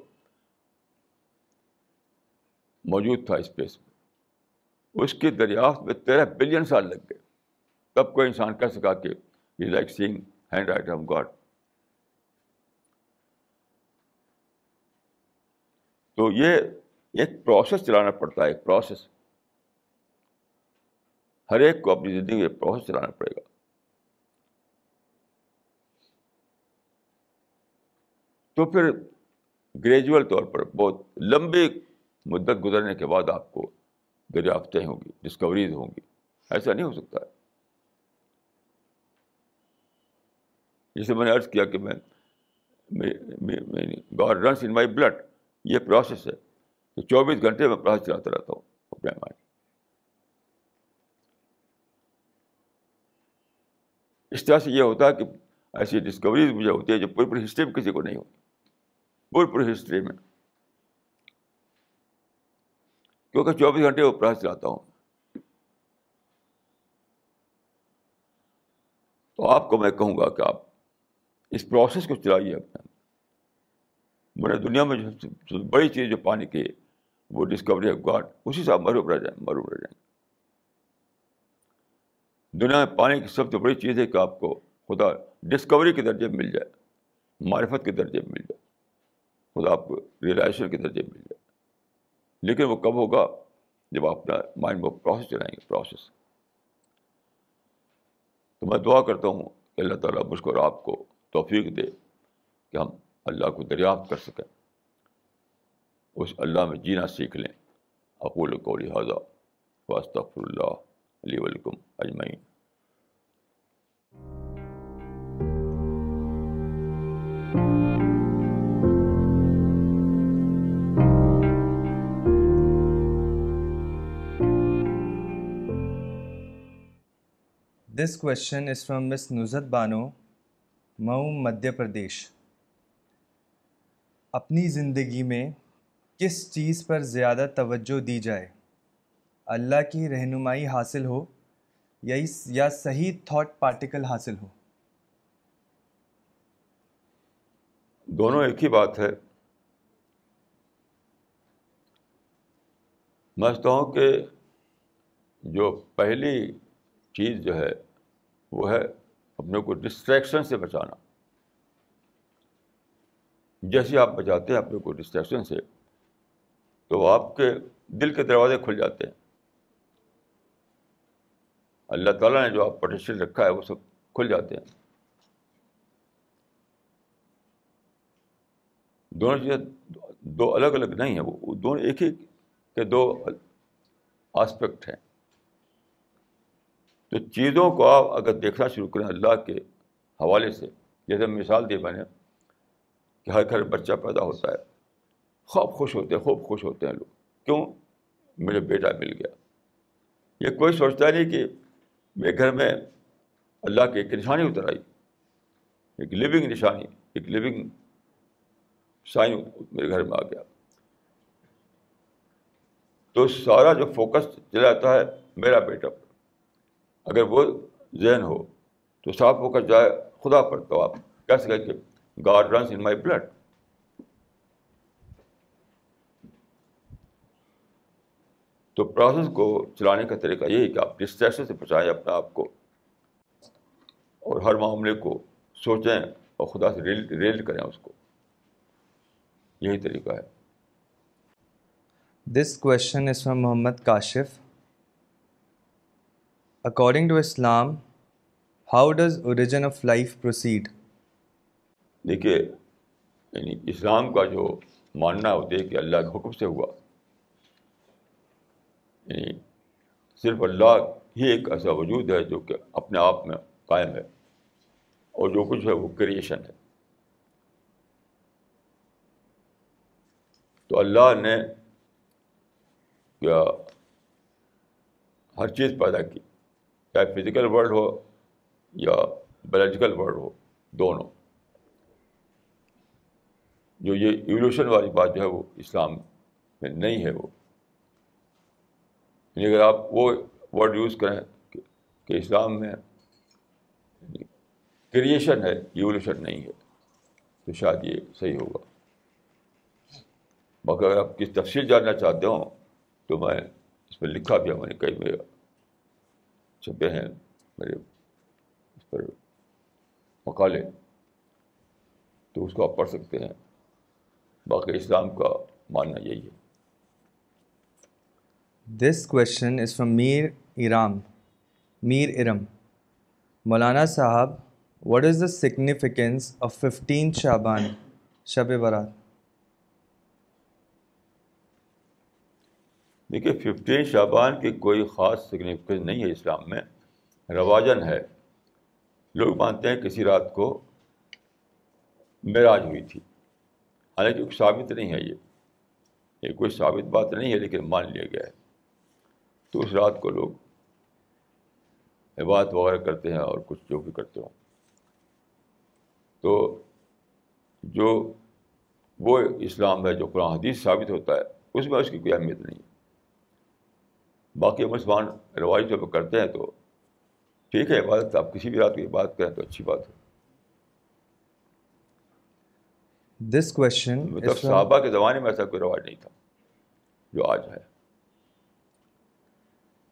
موجود تھا اسپیس میں۔ اس کی دریافت میں تیرہ بلین سال لگ گئے۔ تب کوئی انسان کہہ سکا کہ like sing hand right of God تو یہ ایک پروسیس چلانا پڑتا ہے، ایک پروسیس ہر ایک کو اپنی زندگی میں پروسیس چلانا پڑے گا۔ تو پھر گریجول طور پر بہت لمبی مدت گزرنے کے بعد آپ کو دریافتیں ہوں گی ڈسکوریز ہوں گی۔ ایسا نہیں ہو سکتا۔ ہے جسے میں نے عرض کیا کہ میں God runs in my blood یہ پروسیس ہے۔ تو چوبیس گھنٹے میں پروسیس چلاتا رہتا ہوں اپنے مائنڈ اس طرح سے یہ ہوتا ہے کہ ایسی ڈسکوریز مجھے ہوتی ہے جو پوری پوری ہسٹری میں کسی کو نہیں ہوتی۔ پوری پوری ہسٹری میں کیونکہ چوبیس گھنٹے وہ پروسیس چلاتا ہوں. تو آپ کو میں کہوں گا کہ آپ اس پروسیس کو چلائیے اپنے میں دنیا میں جو بڑی چیز جو پانی کی وہ ڈسکوری ہے گاڈ اسی سے آپ مروب رہ جائیں، مروب رہ جائیں. دنیا میں پانی کی سب سے بڑی چیز ہے کہ آپ کو خدا ڈسکوری کے درجے میں مل جائے، معرفت کے درجے میں مل جائے. خدا آپ کو ریلائزیشن کے درجے مل جائے۔ لیکن وہ کب ہوگا؟ جب آپ اپنا مائنڈ میں پروسیس چلائیں گے پروسیس تو میں دعا کرتا ہوں کہ اللہ تعالیٰ مجھ کو اور آپ کو توفیق دے کہ ہم اللہ کو دریافت کر سکیں۔ اس اللہ میں جینا سیکھ لیں۔ اقول کو لہٰذا واسطر اللہ علیہ ولکم اجمعین this question is from miss Nuzhat Bano Mau Madhya Pradesh اپنی زندگی میں کس چیز پر زیادہ توجہ دی جائے اللہ کی رہنمائی حاصل ہو یا یا صحیح تھاٹ پارٹیکل حاصل ہو دونوں ایک ہی بات ہے میں سمجھتا ہوں کہ جو پہلی چیز جو ہے وہ ہے اپنے کو ڈسٹریکشن سے بچانا۔ جیسے آپ بچاتے ہیں اپنے کو ڈسٹریکشن سے، تو آپ کے دل کے دروازے کھل جاتے ہیں۔ اللہ تعالیٰ نے جو آپ پوٹینشیل رکھا ہے، وہ سب کھل جاتے ہیں۔ دونوں چیزیں دو الگ الگ نہیں ہیں، وہ دونوں ایک ہی کے دو آسپیکٹ ہیں۔ تو چیزوں کو آپ اگر دیکھنا شروع کریں اللہ کے حوالے سے، جیسے مثال دی میں نے کہ ہر گھر بچہ پیدا ہوتا ہے، خوب خوش ہوتے ہیں، خوب خوش ہوتے ہیں لوگ۔ کیوں؟ مجھے بیٹا مل گیا۔ یہ کوئی سوچتا نہیں کہ میرے گھر میں اللہ کی ایک نشانی اتر آئی۔ ایک لیونگ نشانی، ایک لیونگ سائن میرے گھر میں آ گیا۔ تو سارا جو فوکس چلا جاتا ہے میرا بیٹا پر۔ اگر وہ ذہن ہو تو صاف فوکس جائے، خدا پر تو آپ کہہ سکیں کہ God runs in my blood تو پروسیس کو چلانے کا طریقہ یہی کہ آپ ڈسٹریکشن سے بچائیں اپنے آپ کو۔ اور ہر معاملے کو سوچیں اور خدا سے ریل ریل کریں اس کو۔ یہی طریقہ ہے۔ This question is from Muhammad Kashif according to Islam how does origin of life proceed دیکھیے یعنی اسلام کا جو ماننا ہوتا ہے کہ اللہ کے حکم سے ہوا۔ یعنی صرف اللہ ہی ایک ایسا وجود ہے جو کہ اپنے آپ میں قائم ہے، اور جو کچھ ہے، وہ کریشن ہے۔ تو اللہ نے کیا ہر چیز پیدا کی۔ چاہے فزیکل ورلڈ ہو یا بایولوجیکل ورلڈ ہو، دونوں۔ جو یہ ایولیوشن والی بات جو ہے وہ اسلام میں نہیں ہے وہ۔ یعنی اگر آپ وہ ورڈ یوز کریں کہ اسلام میں یعنی کریشن ہے ایولیوشن نہیں ہے، تو شاید یہ صحیح ہوگا۔ باقی اگر آپ کس تفصیل جاننا چاہتے ہوں تو میں اس میں لکھا بھی میں نے کئی میں چھپے ہیں، میرے اس پر مقالے، تو اس کو آپ پڑھ سکتے ہیں۔ باقی اسلام کا ماننا یہی ہے۔ This question is from Mir Iram Mir Iram مولانا صاحب what is the significance of fifteen Shaban Shab Barat دیکھیے ففٹین شابان کی کوئی خاص سگنیفیکینس نہیں ہے اسلام میں رواجن ہے۔ لوگ مانتے ہیں کسی رات کو معراج ہوئی تھی۔ حالانکہ ثابت نہیں ہے یہ۔ یہ کوئی ثابت بات نہیں ہے، لیکن مان لیا گیا ہے۔ تو اس رات کو لوگ عبادت وغیرہ کرتے ہیں اور کچھ جو بھی کرتے ہوں۔ تو جو وہ اسلام ہے، جو قرآن حدیث ثابت ہوتا ہے، اس میں اس کی کوئی اہمیت نہیں ہے۔ باقی مسلمان روایت جو کرتے ہیں تو ٹھیک ہے عبادت آپ کسی بھی رات کی بات کریں تو اچھی بات ہے۔ دس کوشچن مطلب صحابہ کے زمانے میں ایسا کوئی رواج نہیں تھا جو آج ہے۔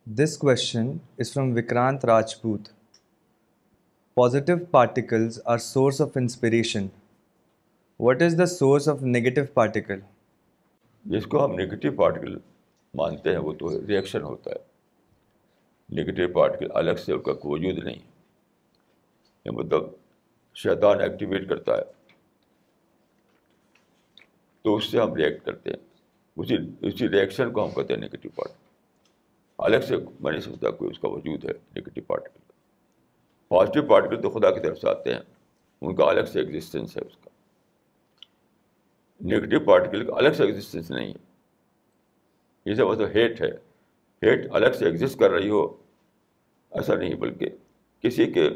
This question is from Vikrant Rajput positive particles are source of inspiration what is the source of negative particle جس کو ہم نگیٹو پارٹیکل مانتے ہیں، وہ تو ریئیکشن ہوتا ہے۔ نگیٹو پارٹیکل الگ سے اس کا کوئی وجود نہیں۔ یہ مطلب شیطان ایکٹیویٹ کرتا ہے۔ تو اس سے ہم ریئیکٹ کرتے ہیں۔ اسی اسی ریئیکشن کو ہم کہتے ہیں نگیٹو پارٹیکل الگ سے میں نہیں سمجھتا کوئی اس کا وجود ہے نگیٹو پارٹیکل پازیٹیو پارٹیکل تو خدا کی طرف سے آتے ہیں۔ ان کا الگ سے ایگزسٹنس ہے اس کا۔ نگیٹو پارٹیکل کا الگ سے ایگزسٹنس نہیں ہے۔ یہ سب مطلب ہیٹ ہے۔ ہیٹ الگ سے ایگزسٹ کر رہی ہو۔ ایسا نہیں بلکہ کسی کے،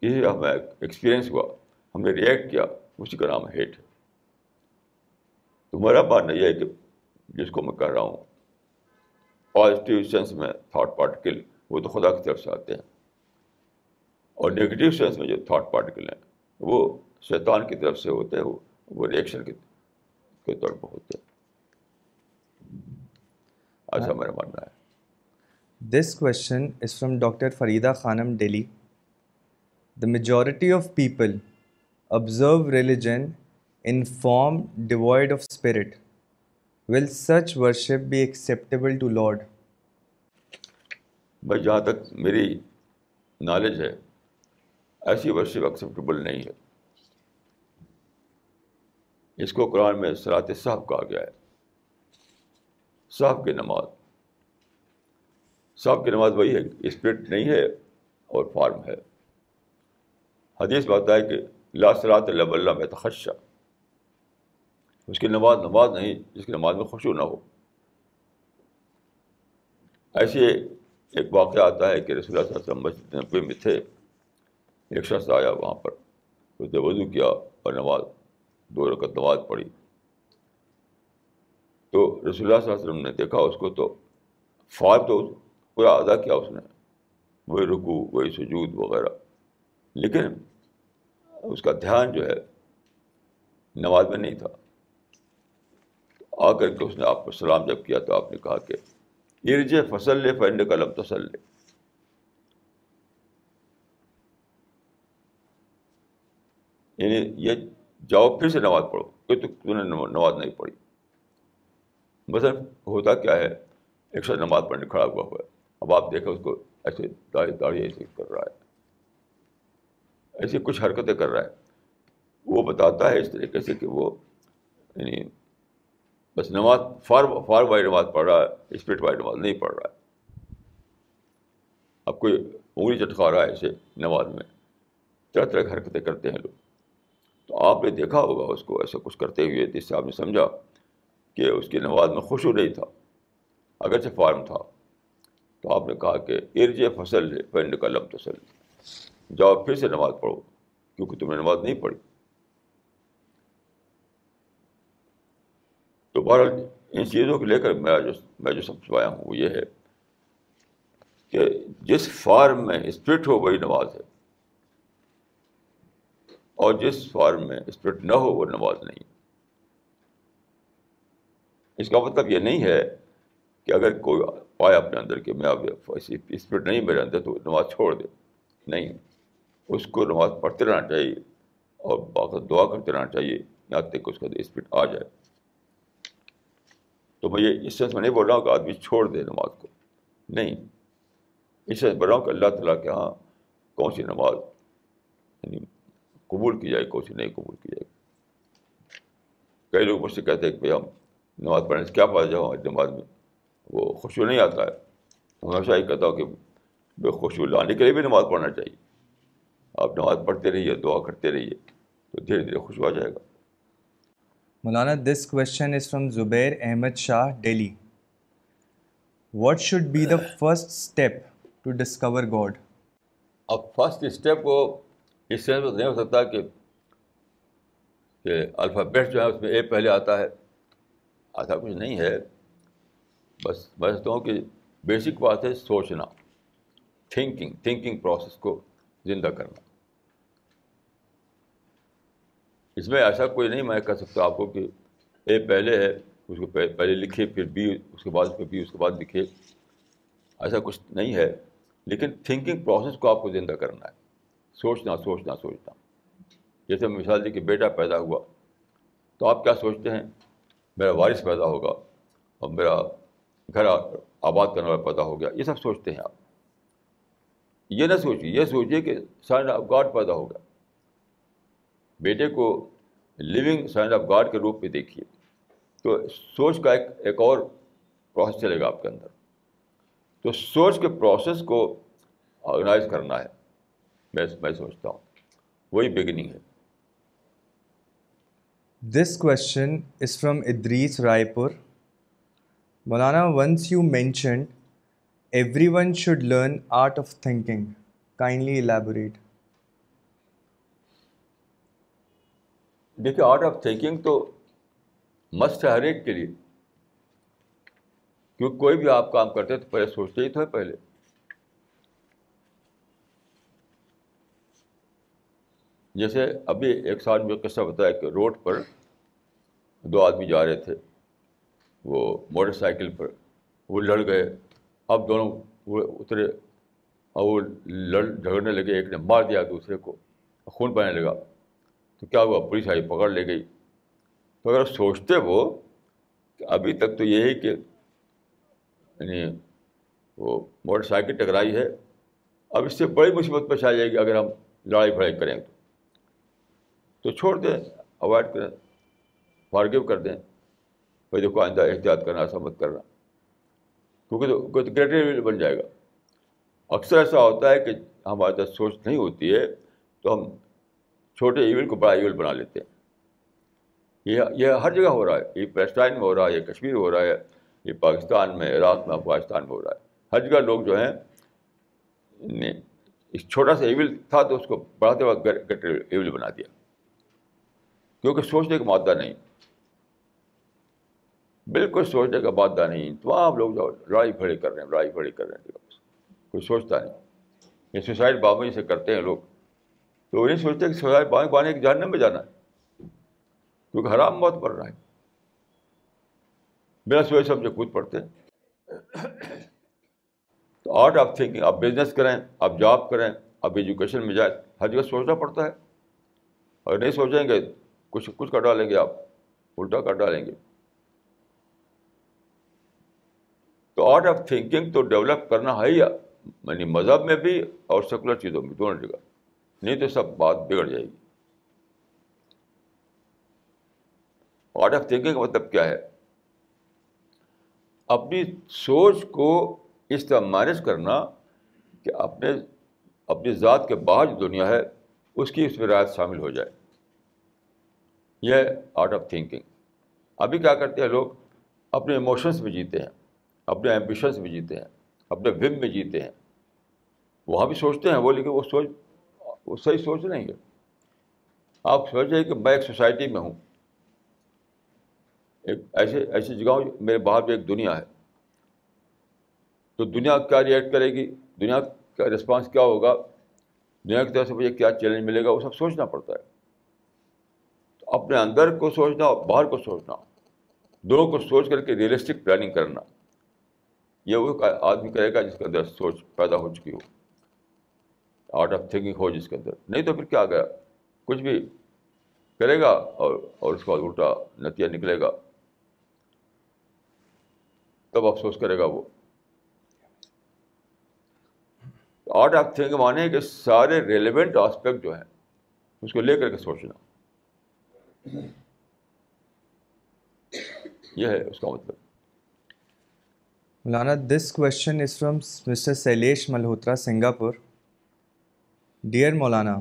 کسی کا ہمیں ایکسپیرئنس ہوا۔ ہم نے ریئیکٹ کیا۔ اسی کا نام ہیٹ ہے۔ تو میرا ماننا یہ ہے کہ جس کو میں کر رہا ہوں۔ پازیٹیو سینس میں تھاٹ پارٹیکل وہ تو خدا کی طرف سے آتے ہیں۔ اور نگیٹیو سینس میں جو تھاٹ پارٹیکل ہیں، وہ شیطان کی طرف سے ہوتے ہیں۔ وہ ریئیکشن کے طور پر ہوتے ہیں۔ ایسا میرا ماننا ہے۔ This question is from doctor Farida Khanum Delhi the majority of people observe religion in form devoid of spirit will such worship be acceptable to Lord بھائی جہاں تک میری نالج ہے ایسی ورشپ ایکسیپٹیبل نہیں ہے۔ اس کو قرآن میں صلاحت صاحب کہا گیا ہے۔ صاحب کی نماز۔ صاحب کی نماز وہی ہے، اسپرٹ نہیں ہے اور فارم ہے۔ حدیث بات ہے کہ لا صلاحت اللہ اللہ میں تخشہ اس کی نماز نماز نہیں جس کی نماز میں خوشو نہ ہو۔ ایسے ایک واقعہ آتا ہے کہ رسول اللہ صلی اللہ علیہ وسلم مسجد میں تھے۔ ایک شخص آیا وہاں پر، اس نے وضو کیا اور نماز دو رکعت نماز پڑھی۔ تو رسول اللہ صلی اللہ علیہ وسلم نے دیکھا اس کو تو فار تو پورا ادا کیا اس نے، وہی رکو وہی سجود وغیرہ۔ لیکن اس کا دھیان جو ہے نماز میں نہیں تھا۔ آ کر کے اس نے آپ کو سلام جب کیا تو آپ نے کہا کہ ارج فصل لے فنڈ قلم تسل لے یعنی یہ جاؤ پھر سے نماز پڑھو کہ تو نے نماز نہیں پڑھی۔ مثلاً ہوتا کیا ہے؟ ایک شخص نماز پڑھنے کھڑا ہوا ہوا ہے۔ اب آپ دیکھیں اس کو ایسے داڑھی داڑھی ایسے کر رہا ہے۔ ایسی کچھ حرکتیں کر رہا ہے۔ وہ بتاتا ہے اس طریقے سے کہ وہ یعنی بس نماز فار فار وائی نماز پڑھ رہا ہے، اسپرٹ وائی نماز نہیں پڑھ رہا ہے۔ اب کوئی انگلی چٹکا رہا ہے ایسے نماز میں۔ طرح طرح کی حرکتیں کرتے ہیں لوگ۔ تو آپ نے دیکھا ہوگا اس کو ایسا کچھ کرتے ہوئے، جس سے آپ نے سمجھا۔ کہ اس کی نماز میں خوشو نہیں تھا اگرچہ فارم تھا۔ تو آپ نے کہا کہ ارج فصل ہے پینڈ کا لم تسل جاؤ پھر سے نماز پڑھو، کیونکہ تم نے نماز نہیں پڑھی۔ تو بہرحال ان چیزوں کو لے کر میں جو میں جو سمجھوایا ہوں، وہ یہ ہے کہ جس فارم میں اسپرٹ ہو وہی نماز ہے۔ اور جس فارم میں اسپرٹ نہ ہو، وہ نماز نہیں اس کا مطلب یہ نہیں ہے کہ اگر کوئی پائے اپنے اندر کہ میں اب اسپرٹ نہیں میرے اندر تو نماز چھوڑ دے۔ نہیں، اس کو نماز پڑھتے رہنا چاہیے اور باقاعدہ دعا کرتے رہنا چاہیے یہاں تک کہ اس کا اسپرٹ آ جائے۔ تو میں یہ اس سینس میں نہیں بول رہا ہوں کہ آدمی چھوڑ دے نماز کو۔ نہیں، اس سینس بول رہا ہوں کہ اللہ تعالیٰ کے یہاں کون سی نماز یعنی قبول کی جائے، کون سی نہیں قبول کی جائے۔ کئی لوگ مجھ سے کہتے ہیں کہ بھائی ہم نماز پڑھنے سے کیا فائدہ ہوں نماز میں؟ وہ خوشبو نہیں آتا ہے۔ ہمیشہ یہ کہتا ہوں کہ بے خوشبو لانے کے لیے بھی نماز پڑھنا چاہیے۔ آپ نماز پڑھتے رہیے دعا کرتے رہیے تو دھیرے دھیرے خوشبو آ جائے گا۔ مولانا this question is from Zubair Ahmad Shah Delhi what should be the first step to discover God اب فسٹ اسٹیپ کو اس سے نہیں ہو سکتا کہ کہ الفابیٹ جو ہے اس میں اے پہلے آتا ہے۔ ایسا کچھ نہیں ہے۔ بس میں سمجھتا ہوں کہ بیسک بات ہے سوچنا تھنکنگ تھنکنگ پروسیس کو زندہ کرنا۔ اس میں ایسا کوئی نہیں میں کہہ سکتا آپ کو کہ اے پہلے ہے اس کو پہلے لکھے پھر بی اس کے بعد پہ بی اس کے بعد لکھے۔ ایسا کچھ نہیں ہے لیکن تھنکنگ پروسیس کو آپ کو زندہ کرنا ہے۔ سوچنا سوچنا سوچنا۔ جیسے مثال دی کہ بیٹا پیدا ہوا تو آپ کیا سوچتے ہیں؟ میرا وارث پیدا ہوگا اور میرا گھر آباد کرنے والا پیدا ہو گیا۔ یہ سب سوچتے ہیں آپ۔ یہ نہ سوچیے، یہ سوچیے کہ سائن آف گاڈ پیدا ہوگا بیٹے کو لیونگ سائن آف گاڈ کے روپ میں دیکھیے۔ تو سوچ کا ایک ایک اور پروسیس چلے گا آپ کے اندر۔ تو سوچ کے پروسیس کو آرگنائز کرنا ہے۔ میں میں سوچتا ہوں۔ وہی بگننگ ہے۔ This question is from Idris Raipur Maulana once you mentioned everyone should learn art of thinking kindly elaborate دیکھیے آرٹ آف تھنکنگ تو مسٹ ہے ہر ایک کے لیے کیونکہ کوئی بھی آپ کام کرتے تو پہلے سوچتے ہی تو ہے پہلے جیسے ابھی ایک سال میں قصہ بتایا کہ روڈ پر دو آدمی جا رہے تھے، وہ موٹر سائیکل پر، وہ لڑ گئے۔ اب دونوں وہ اترے اور وہ لڑ، جھگڑنے لگے۔ ایک نے مار دیا، دوسرے کو خون پانے لگا۔ تو کیا ہوا؟ پولیس آئی، پکڑ لے گئی۔ تو اگر سوچتے وہ کہ ابھی تک تو یہی کہ یعنی وہ موٹر سائیکل ٹکرائی ہے، اب اس سے بڑی مصیبت پیش آ جائے گی اگر ہم لڑائی بھڑائی کریں تو۔ تو چھوڑ دیں اوائڈ کریں فارگیو کر دیں۔ بھائی دیکھو، آئندہ احتیاط کرنا، ایسا مت کرنا۔ کیونکہ تو گریٹر ایول بن جائے گا۔ اکثر ایسا ہوتا ہے کہ ہمارے پاس سوچ نہیں ہوتی ہے، تو ہم چھوٹے ایول کو بڑا ایول بنا لیتے ہیں۔ یہ یہ ہر جگہ ہو رہا ہے۔ یہ پیلسٹائن میں ہو رہا ہے، یہ کشمیر ہو رہا ہے، یہ پاکستان میں، عراق میں، افغانستان میں ہو رہا ہے۔ ہر جگہ لوگ جو ہیں ایک چھوٹا سا ایول تھا تو اس کو بڑھاتے وقت گٹر ایول بنا دیا۔ کیونکہ سوچنے کا مادہ نہیں۔ بالکل سوچنے کا مادہ نہیں۔ تمام لوگ جو لڑائی پھڑی کر رہے ہیں، لڑائی پھڑی کر رہے ہیں۔ کوئی سوچتا نہیں۔ یہ سوسائڈ بابا سے کرتے ہیں لوگ۔ تو وہ نہیں سوچتے کہ سوسائڈ بابا بانے کے جاننے میں جانا ہے۔ کیونکہ حرام موت پڑ رہا ہے۔ بنا سوچ سمجھے کود پڑتے ہیں۔ تو آرٹ آف تھنکنگ آپ بزنس کریں، آپ جاب کریں، آپ ایجوکیشن میں جائیں، ہر جگہ سوچنا پڑتا ہے۔ اگر نہیں سوچیں گے کچھ کچھ کر ڈالیں گے آپ، الٹا کر ڈالیں گے۔ تو آرٹ آف تھنکنگ تو ڈیولپ کرنا ہے ہی یعنی مذہب میں بھی اور سیکولر چیزوں میں، دونوں جگہ۔ نہیں تو سب بات بگڑ جائے گی۔ آرٹ آف تھنکنگ کا مطلب کیا ہے؟ اپنی سوچ کو اس طرح مینیج کرنا کہ اپنے، اپنی ذات کے باہر جو دنیا ہے، اس کی اس میں رعایت شامل ہو جائے۔ یہ آرٹ آف تھنکنگ ابھی کیا کرتے ہیں لوگ؟ اپنے ایموشنس میں جیتے ہیں، اپنے ایمبیشنس میں جیتے ہیں، اپنے وم میں جیتے ہیں۔ وہاں بھی سوچتے ہیں، وہ لیکن وہ سوچ، وہ صحیح سوچ نہیں ہے۔ آپ سوچیں کہ میں ایک سوسائٹی میں ہوں۔ ایک ایسے ایسی جگہ میرے باہر بھی ایک دنیا ہے۔ تو دنیا کیا ریئیکٹ کرے گی؟ دنیا کا رسپانس کیا ہوگا؟ دنیا کی طرف سے مجھے کیا چیلنج ملے گا؟ وہ سب سوچنا پڑتا ہے۔ اپنے اندر کو سوچنا اور باہر کو سوچنا، دونوں کو سوچ کر کے ریئلسٹک پلاننگ کرنا۔ یہ وہ آدمی کرے گا جس کے اندر سوچ پیدا ہو چکی ہو آرٹ آف تھنکنگ ہو جس کے اندر۔ نہیں تو پھر کیا گیا کچھ بھی کرے گا اور اور اس کے بعد الٹا نتیجہ نکلے گا۔ تب افسوس کرے گا وہ۔ آرٹ آف تھنکنگ مانے کہ سارے ریلیونٹ آسپیکٹ جو ہیں، اس کو لے کر کے سوچنا۔ یہ ہے اس کا مطلب۔ مولانا، this question is from mister Shailesh Malhotra Singapore dear Maulana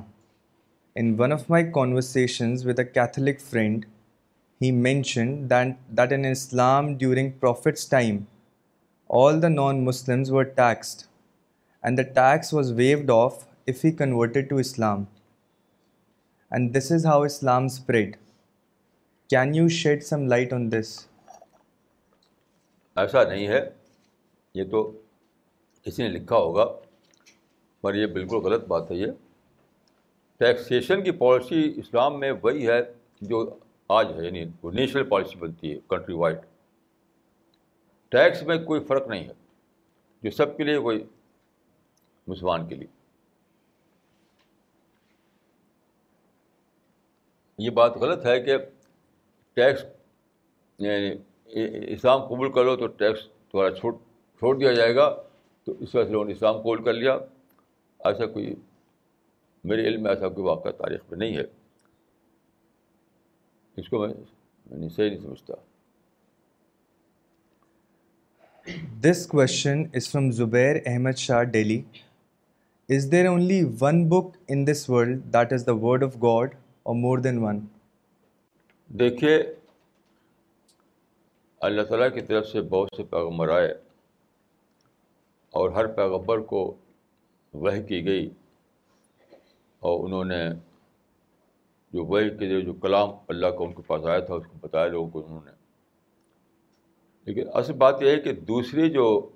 in one of my conversations with a Catholic friend he mention that in Islam during prophet's time all the non Muslims were taxed and the tax was waived off if he converted to Islam and this is how Islam spread can you shed some light on this ایسا نہیں ہے یہ تو کسی نے لکھا ہوگا پر یہ بالکل غلط بات ہے یہ ٹیکسیشن کی پالیسی اسلام میں وہی ہے جو آج ہے یعنی وہ نیشنل پالیسی بنتی ہے کنٹری وائڈ ٹیکس میں کوئی فرق نہیں ہے جو سب کے لیے کوئی مسلمان کے لیے یہ بات غلط ہے کہ ٹیکس یعنی اسلام قبول کر لو تو ٹیکس تھوڑا چھوٹ، چھوڑ دیا جائے گا، تو اس وجہ سے لوگوں نے اسلام قبول کر لیا۔ ایسا کوئی، میرے علم میں ایسا کوئی واقعہ تاریخ میں نہیں ہے۔ اس کو میں صحیح نہیں سمجھتا۔ This question is from Zubair Ahmad Shah Delhi is there only one book in this world that is the word of God or more than one دیکھیے، اللہ تعالیٰ کی طرف سے بہت سے پیغمبر آئے اور ہر پیغبر کو وہ کی گئی اور انہوں نے جو وہ کے جو کلام اللہ کو ان کے پاس آیا تھا، اس کو بتایا لوگوں کو، انہوں نے۔ لیکن اصل بات یہ ہے کہ دوسری جو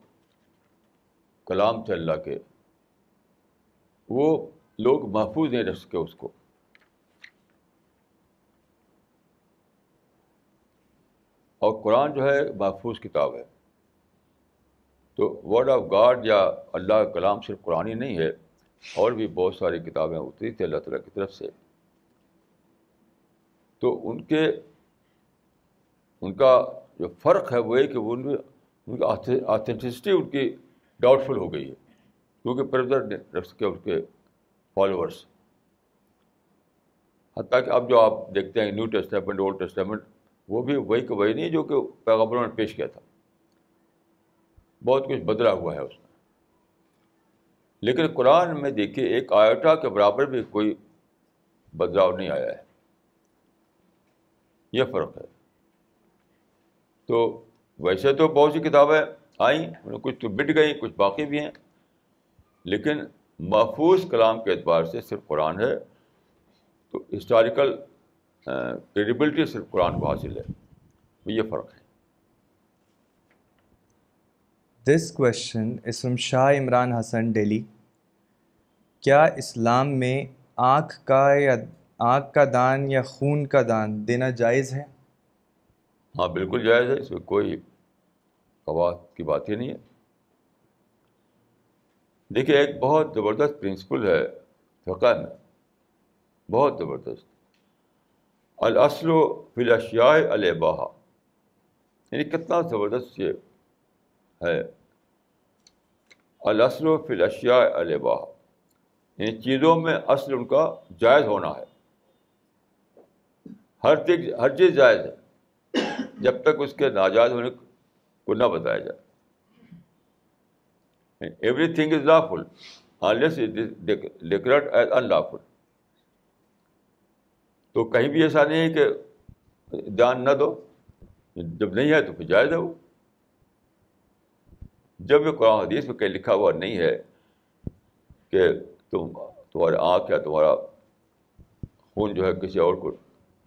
کلام تھے اللہ کے، وہ لوگ محفوظ نہیں رکھ سکے اس کو۔ اور قرآن جو ہے محفوظ کتاب ہے۔ تو ورڈ آف گاڈ یا اللہ کا کلام صرف قرآن ہی نہیں ہے، اور بھی بہت ساری کتابیں اتری تھیں اللہ تعالیٰ کی طرف سے۔ تو ان کے، ان کا جو فرق ہے وہ ہے کہ وہ ان ان کا آتھینٹسٹی ان کی ڈاؤٹ فل ہو گئی ہے۔ کیونکہ پردر رکھ سکے اس کے فالوورس حتیٰ کہ اب جو آپ دیکھتے ہیں نیو ٹیسٹمنٹ اولڈ ٹیسٹمنٹ وہ بھی وہی کہ وہی نہیں جو کہ پیغمبروں نے پیش کیا تھا۔ بہت کچھ بدلا ہوا ہے اس میں۔ لیکن قرآن میں دیکھیے، ایک آیوٹا کے برابر بھی کوئی بدلاؤ نہیں آیا ہے۔ یہ فرق ہے۔ تو ویسے تو بہت سی کتابیں آئیں مطلب کچھ تو بٹ گئیں، کچھ باقی بھی ہیں۔ لیکن محفوظ کلام کے اعتبار سے صرف قرآن ہے۔ تو ہسٹوریکل کریڈیبلٹی صرف قرآن کو حاصل ہے یہ فرق ہے۔ This question is from Shah Imran Hasan Delhi کیا اسلام میں آنکھ کا یا آنکھ کا دان یا خون کا دان دینا جائز ہے؟ ہاں بالکل جائز ہے۔ اس میں کوئی قوات کی بات ہی نہیں ہے۔ دیکھیے ایک بہت زبردست پرنسپل ہے فقہ میں۔ بہت زبردست۔ الاصل و فلاشیا الباہا یعنی کتنا زبردست یہ ہے. الاصل و فلاشیا الباہا یعنی چیزوں میں اصل ان کا جائز ہونا ہے. ہر چیز ہر چیز جائز ہے. جب تک اس کے ناجائز ہونے کو نہ بتایا جائے. Everything is lawful decreed as unlawful تو کہیں بھی ایسا نہیں ہے کہ دھیان نہ دو، جب نہیں ہے تو پھر جائز ہے وہ۔ جب یہ قرآن حدیث میں کہیں لکھا ہوا نہیں ہے کہ تم، تمہارے آنکھ یا تمہارا خون جو ہے کسی اور کو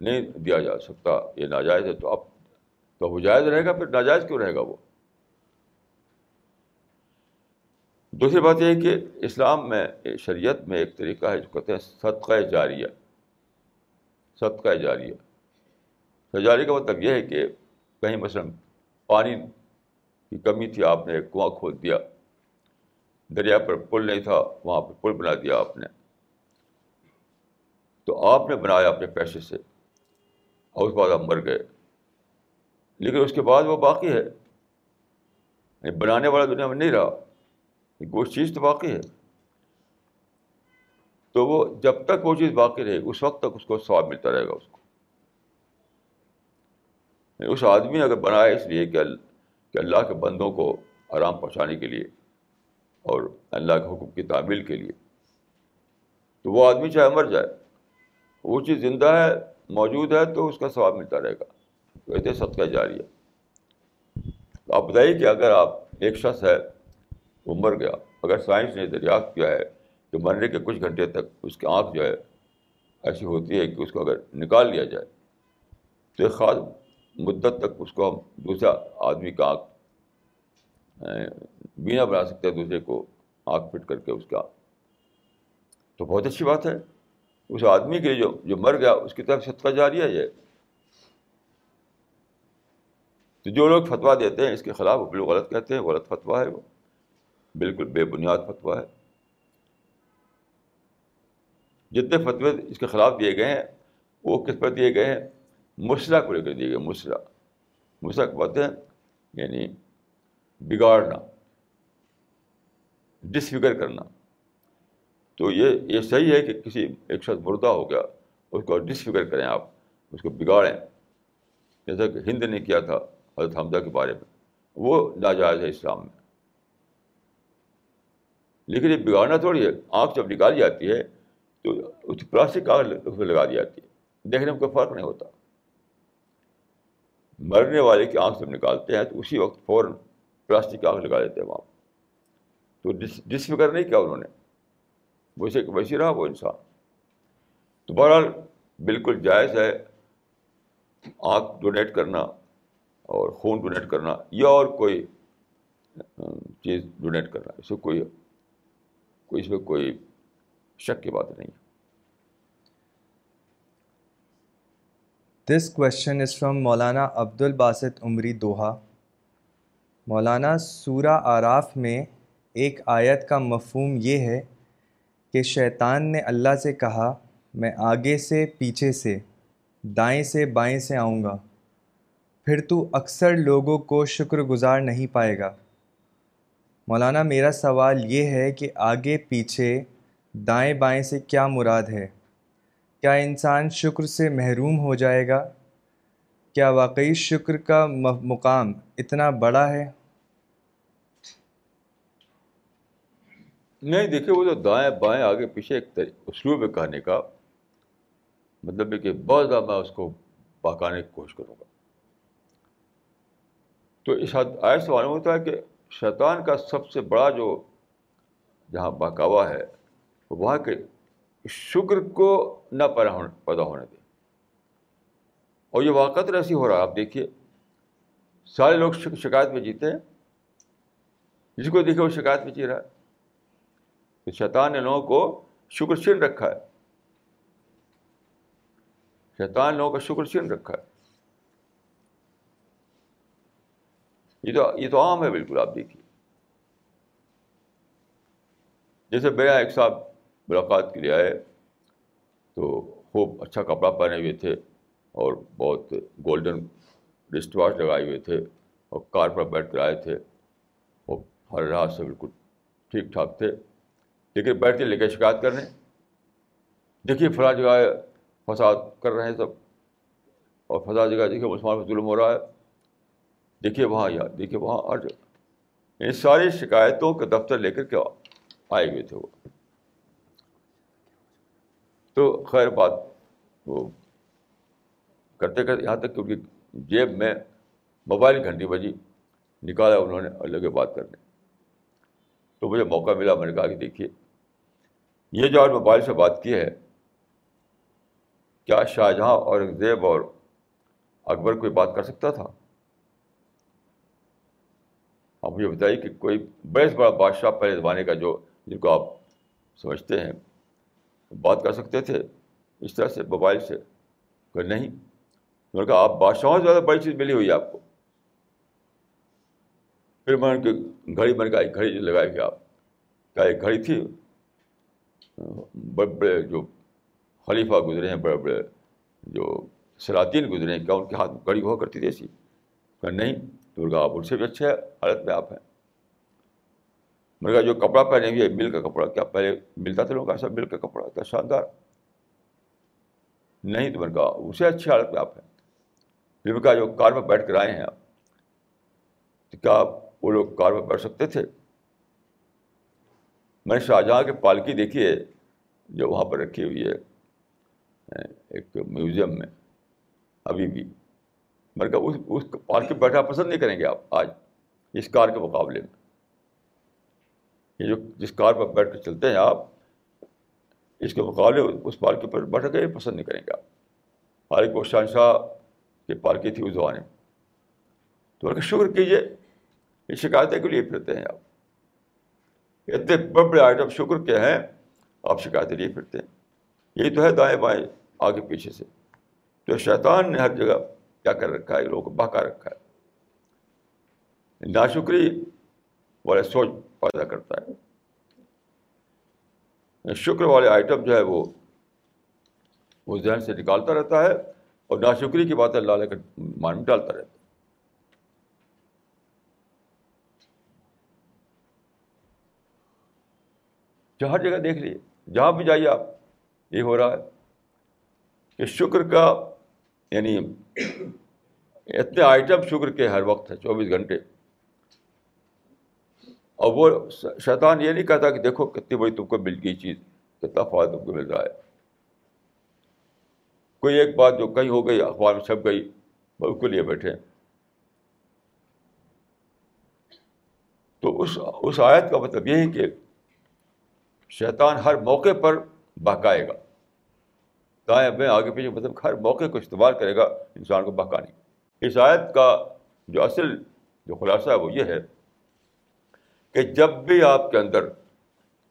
نہیں دیا جا سکتا، یہ ناجائز ہے، تو اب تو وہ جائز رہے گا، پھر ناجائز کیوں رہے گا وہ؟ دوسری بات یہ ہے کہ اسلام میں، شریعت میں ایک طریقہ ہے جو کہتے ہیں صدقہ جاریہ۔ صدقہ جاریہ سجاری کا مطلب یہ ہے کہ کہیں مثلاً پانی کی کمی تھی، آپ نے ایک کنواں کھود دیا، دریا پر پل نہیں تھا، وہاں پہ پل بنا دیا آپ نے۔ تو آپ نے بنایا اپنے پیسے سے، اور اس کے بعد آپ مر گئے۔ لیکن اس کے بعد وہ باقی ہے۔ یعنی بنانے والا دنیا میں نہیں رہا وہ چیز تو باقی ہے۔ تو وہ جب تک وہ چیز باقی رہے گی، اس وقت تک اس کو سواب ملتا رہے گا اس کو۔ یعنی اس آدمی اگر بنائے اس لیے کہ کہ اللہ کے بندوں کو آرام پہنچانے کے لیے اور اللہ کے حکم کی تعمیل کے لیے، تو وہ آدمی چاہے مر جائے، وہ چیز زندہ ہے، موجود ہے، تو اس کا ثواب ملتا رہے گا۔ کہتے صدقہ جاری ہے۔ تو آپ بتائیے کہ اگر آپ، ایک شخص ہے، وہ مر گیا، اگر سائنس نے دریافت کیا ہے کہ مرنے کے کچھ گھنٹے تک اس کی آنکھ جو ہے ایسی ہوتی ہے کہ اس کو اگر نکال لیا جائے، تو ایک خاص مدت تک اس کو ہم دوسرا آدمی کا آنکھ بینا بنا سکتے ہیں، دوسرے کو آنکھ فٹ کر کے اس کا۔ تو بہت اچھی بات ہے۔ اس آدمی کے جو جو مر گیا، اس کی طرف صدقہ جاری ہے یہ۔ تو جو لوگ فتویٰ دیتے ہیں، اس کے خلاف وہ بالکل غلط کہتے ہیں، غلط فتویٰ ہے وہ۔ بالکل بے بنیاد فتویٰ ہے۔ جتنے فتوے اس کے خلاف دیے گئے ہیں، وہ کس پر دیے گئے ہیں؟ مسئلہ کو لے کر دیے گئے مسئلہ مسئلہ کو بولتے ہیں یعنی بگاڑنا ڈسفگر کرنا۔ تو یہ یہ صحیح ہے کہ کسی ایک شخص مردہ ہو گیا، اس کو ڈسفگر کریں آپ، اس کو بگاڑیں۔ جیسا کہ ہند نے کیا تھا، حضرت حمدہ کے بارے میں۔ وہ ناجائز ہے اسلام میں۔ لیکن یہ بگاڑنا تھوڑی ہے، آنکھ جب نکالی جاتی ہے تو اس پلاسٹک کاغذ اس میں لگا دی جاتی ہے۔ دیکھنے میں کوئی فرق نہیں ہوتا۔ مرنے والے کی آنکھ جب نکالتے ہیں تو اسی وقت فوراً پلاسٹک کاغذ لگا دیتے ہیں وہاں۔ تو ڈس ڈسفکر نہیں کیا انہوں نے، ویسے ویسے رہا وہ انسان۔ تو بہرحال بالکل جائز ہے آنکھ ڈونیٹ کرنا اور خون ڈونیٹ کرنا یا اور کوئی چیز ڈونیٹ کرنا۔ اس میں کوئی کوئی اس میں کوئی شک کی بات نہیں دس کوشچن از فرام مولانا عبد الباسط عمری دوحہ مولانا سورہ آراف میں ایک آیت کا مفہوم یہ ہے کہ شیطان نے اللہ سے کہا، میں آگے سے، پیچھے سے، دائیں سے، بائیں سے آؤں گا۔ پھر تو اکثر لوگوں کو شکر گزار نہیں پائے گا۔ مولانا، میرا سوال یہ ہے کہ آگے، پیچھے دائیں بائیں سے کیا مراد ہے؟ کیا انسان شکر سے محروم ہو جائے گا؟ کیا واقعی شکر کا مقام اتنا بڑا ہے؟ نہیں، دیکھیے، وہ جو دائیں بائیں آگے پیچھے ایک اسلوب میں کہنے کا مطلب ہے کہ بہت زیادہ میں اس کو پکانے کی کوشش کروں گا۔ تو اس حد ایسا معلوم ہوتا ہے کہ شیطان کا سب سے بڑا جو جہاں بہکاوا ہے وہاں کے شکر کو نہ پیدا ہونے پیدا ہونے دیں اور یہ واقع ایسی ہو رہا ہے، آپ دیکھیے، سارے لوگ شکایت میں جیتے ہیں۔ جس کو دیکھے وہ شکایت میں جی رہا ہے۔ کہ شیطان نے لوگوں کو شکر چھین رکھا ہے۔ شیطان لوگوں کا شکر چھین رکھا ہے۔ یہ تو یہ تو عام ہے بالکل، آپ دیکھیے۔ جیسے میرا ایک صاحب ملاقات کے لیے آئے۔ تو خوب اچھا کپڑا پہنے ہوئے تھے اور بہت گولڈن رسٹ واچ لگائے ہوئے تھے اور کار پر بیٹھ کر آئے تھے وہ ہر رات سے بالکل ٹھیک ٹھاک تھے۔ لیکن بیٹھ کے لے کے شکایت کرنے دیکھیے فلاں جگہ فساد کر رہے ہیں سب۔ اور فضا جگہ دیکھیے مسلمان میں ظلم ہو رہا ہے۔ دیکھیے وہاں یا دیکھیے وہاں ہر جگہ ان ساری شکایتوں کے دفتر لے کر کے آئے ہوئے تھے وہ۔ تو خیر بات، وہ کرتے کرتے یہاں تک کہ ان کی جیب میں موبائل گھنٹی بجی، نکالا، انہوں نے اور لگے بات کرنے۔ تو مجھے موقع ملا، میں نے کہا کہ دیکھیے، یہ جو آج موبائل سے بات کی ہے، کیا شاہجہاں اورنگزیب اور اکبر کوئی بات کر سکتا تھا؟ آپ مجھے بتائیے کہ کوئی بڑے سے بڑا بادشاہ پہلے زمانے کا جو، جن کو آپ سمجھتے ہیں بات کر سکتے تھے اس طرح سے موبائل سے۔ کہ نہیں۔ میں نے کہا، آپ بادشاہوں سے زیادہ بڑی چیز ملی ہوئی آپ کو۔ پھر میں نے گھڑی بن ایک گھڑی لگائی گیا آپ۔ کیا ایک گھڑی تھی۔ بڑے بڑے جو خلیفہ گزرے ہیں بڑے بڑے جو سلاطین گزرے ہیں، کیا ان کے ہاتھ میں گھڑی ہوا کرتی تھی ایسی؟ کہ نہیں۔ تو کہا، آپ ان سے بھی اچھے حالت میں آپ ہیں۔ میں نے کہا جو کپڑا پہنے ہوئے مل کا کپڑا کیا پہلے ملتا تھا لوگوں کا ایسا مل کا کپڑا تھا شاندار نہیں تو میں نے کہا اس سے اچھی حالت میں آپ ہیں پھر میں کہا جو کار میں بیٹھ کر آئے ہیں آپ تو کیا وہ لوگ کار میں بیٹھ سکتے تھے میں نے شاہجہاں کی پالکی دیکھی ہے جو وہاں پر رکھی ہوئی ہے ایک میوزیم میں ابھی بھی میں نے کہا اس اس پارک بیٹھا پسند نہیں کریں گے آپ آج اس کار کے مقابلے میں یہ جو جس کار پر بیٹھ کر چلتے ہیں آپ، اس کے مقابلے اس پارک پر بیٹھ کے پسند نہیں کریں گے آپ۔ حالانکہ وہ شہنشاہ کی پارکی تھی اس زمانے میں۔ تو ان شکر کیجیے یہ شکایتیں کے لیے پھرتے ہیں آپ۔ اتنے بڑے بڑے آئٹم شکر کے ہیں، آپ شکایتیں لیے پھرتے ہیں۔ یہی تو ہے دائیں بائیں، آگے پیچھے سے۔ تو شیطان نے ہر جگہ کیا کر رکھا ہے، لوگوں کو بہکا رکھا ہے۔ ناشکری والے سوچ پیدا کرتا ہے۔ شکر والے آئٹم جو ہے وہ وہ ذہن سے نکالتا رہتا ہے اور ناشکری کی باتیں لے کر مان میں ڈالتا رہتا ہے۔ جہاں جگہ دیکھ لیجیے جہاں بھی جائیے آپ، یہ ہو رہا ہے کہ شکر کا یعنی اتنے آئٹم شکر کے ہر وقت ہے، چوبیس گھنٹے۔ اور وہ شیطان یہ نہیں کہتا کہ دیکھو کتنی بڑی تم کو مل گئی چیز، کتنا فائدہ تم کو مل رہا ہے۔ کوئی ایک بات جو کہیں ہو گئی، اخبار میں چھپ گئی اس کو لیے بیٹھے۔ تو اس اس آیت کا مطلب یہ ہے کہ شیطان ہر موقع پر بہکائے گا۔ دائیں بائیں آگے پیچھے مطلب ہر موقع کو استعمال کرے گا انسان کو بہکانے۔ اس آیت کا جو اصل جو خلاصہ ہے وہ یہ ہے کہ جب بھی آپ کے اندر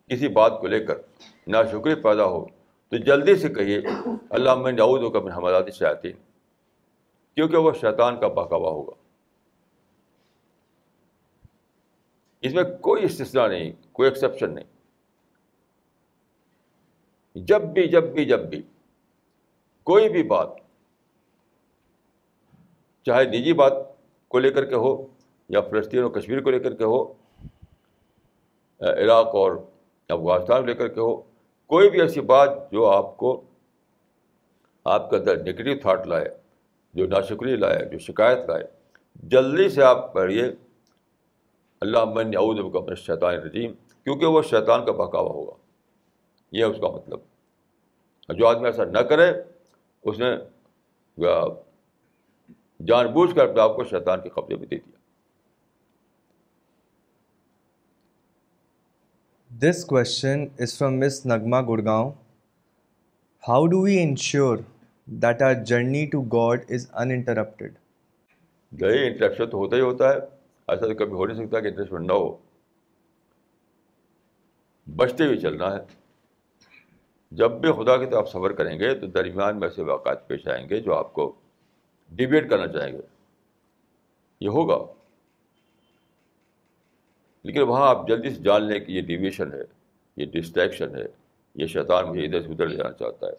کسی بات کو لے کر ناشکری پیدا ہو، تو جلدی سے کہیے، اللہ میں نعود ہوگا اپنے حمادات شاطین کیونکہ وہ شیطان کا بہکاوا ہوگا۔ اس میں کوئی استثنا نہیں، کوئی ایکسیپشن نہیں۔ جب بھی جب بھی جب بھی کوئی بھی بات، چاہے نجی بات کو لے کر کے ہو یا فلسطین اور کشمیر کو لے کر کے ہو عراق اور افغانستان لے کر کے ہو، کوئی بھی ایسی بات جو آپ کو، آپ کے اندر نگیٹو تھاٹ لائے، جو ناشکری لائے، جو شکایت لائے، جلدی سے آپ پڑھیے۔ اللہ من اعوذ بک من الشیطان الرجیم، کیونکہ وہ شیطان کا بہکاوا ہوگا۔ یہ اس کا مطلب۔ جو آدمی ایسا نہ کرے، اس نے جان بوجھ کر اپنے آپ کو شیطان کے قبضے میں دے دیا۔ This question is from miss Nagma Gurgaon how do we ensure that our journey to God is interrupted نہیں انٹرپشن تو ہوتا ہی ہوتا ہے ایسا تو کبھی ہو نہیں سکتا کہ انٹرسٹمنٹ نہ ہو بچتے ہوئے چلنا ہے جب بھی خدا کی طرف سفر کریں گے تو درمیان میں ایسے واقعات پیش آئیں گے جو آپ کو ڈبیٹ کرنا چاہیں گے یہ ہوگا لیکن وہاں آپ جلدی سے جان لیں کہ یہ ڈیویشن ہے، یہ ڈسٹریکشن ہے، یہ شیطان مجھے ادھر سے ادھر لے جانا چاہتا ہے۔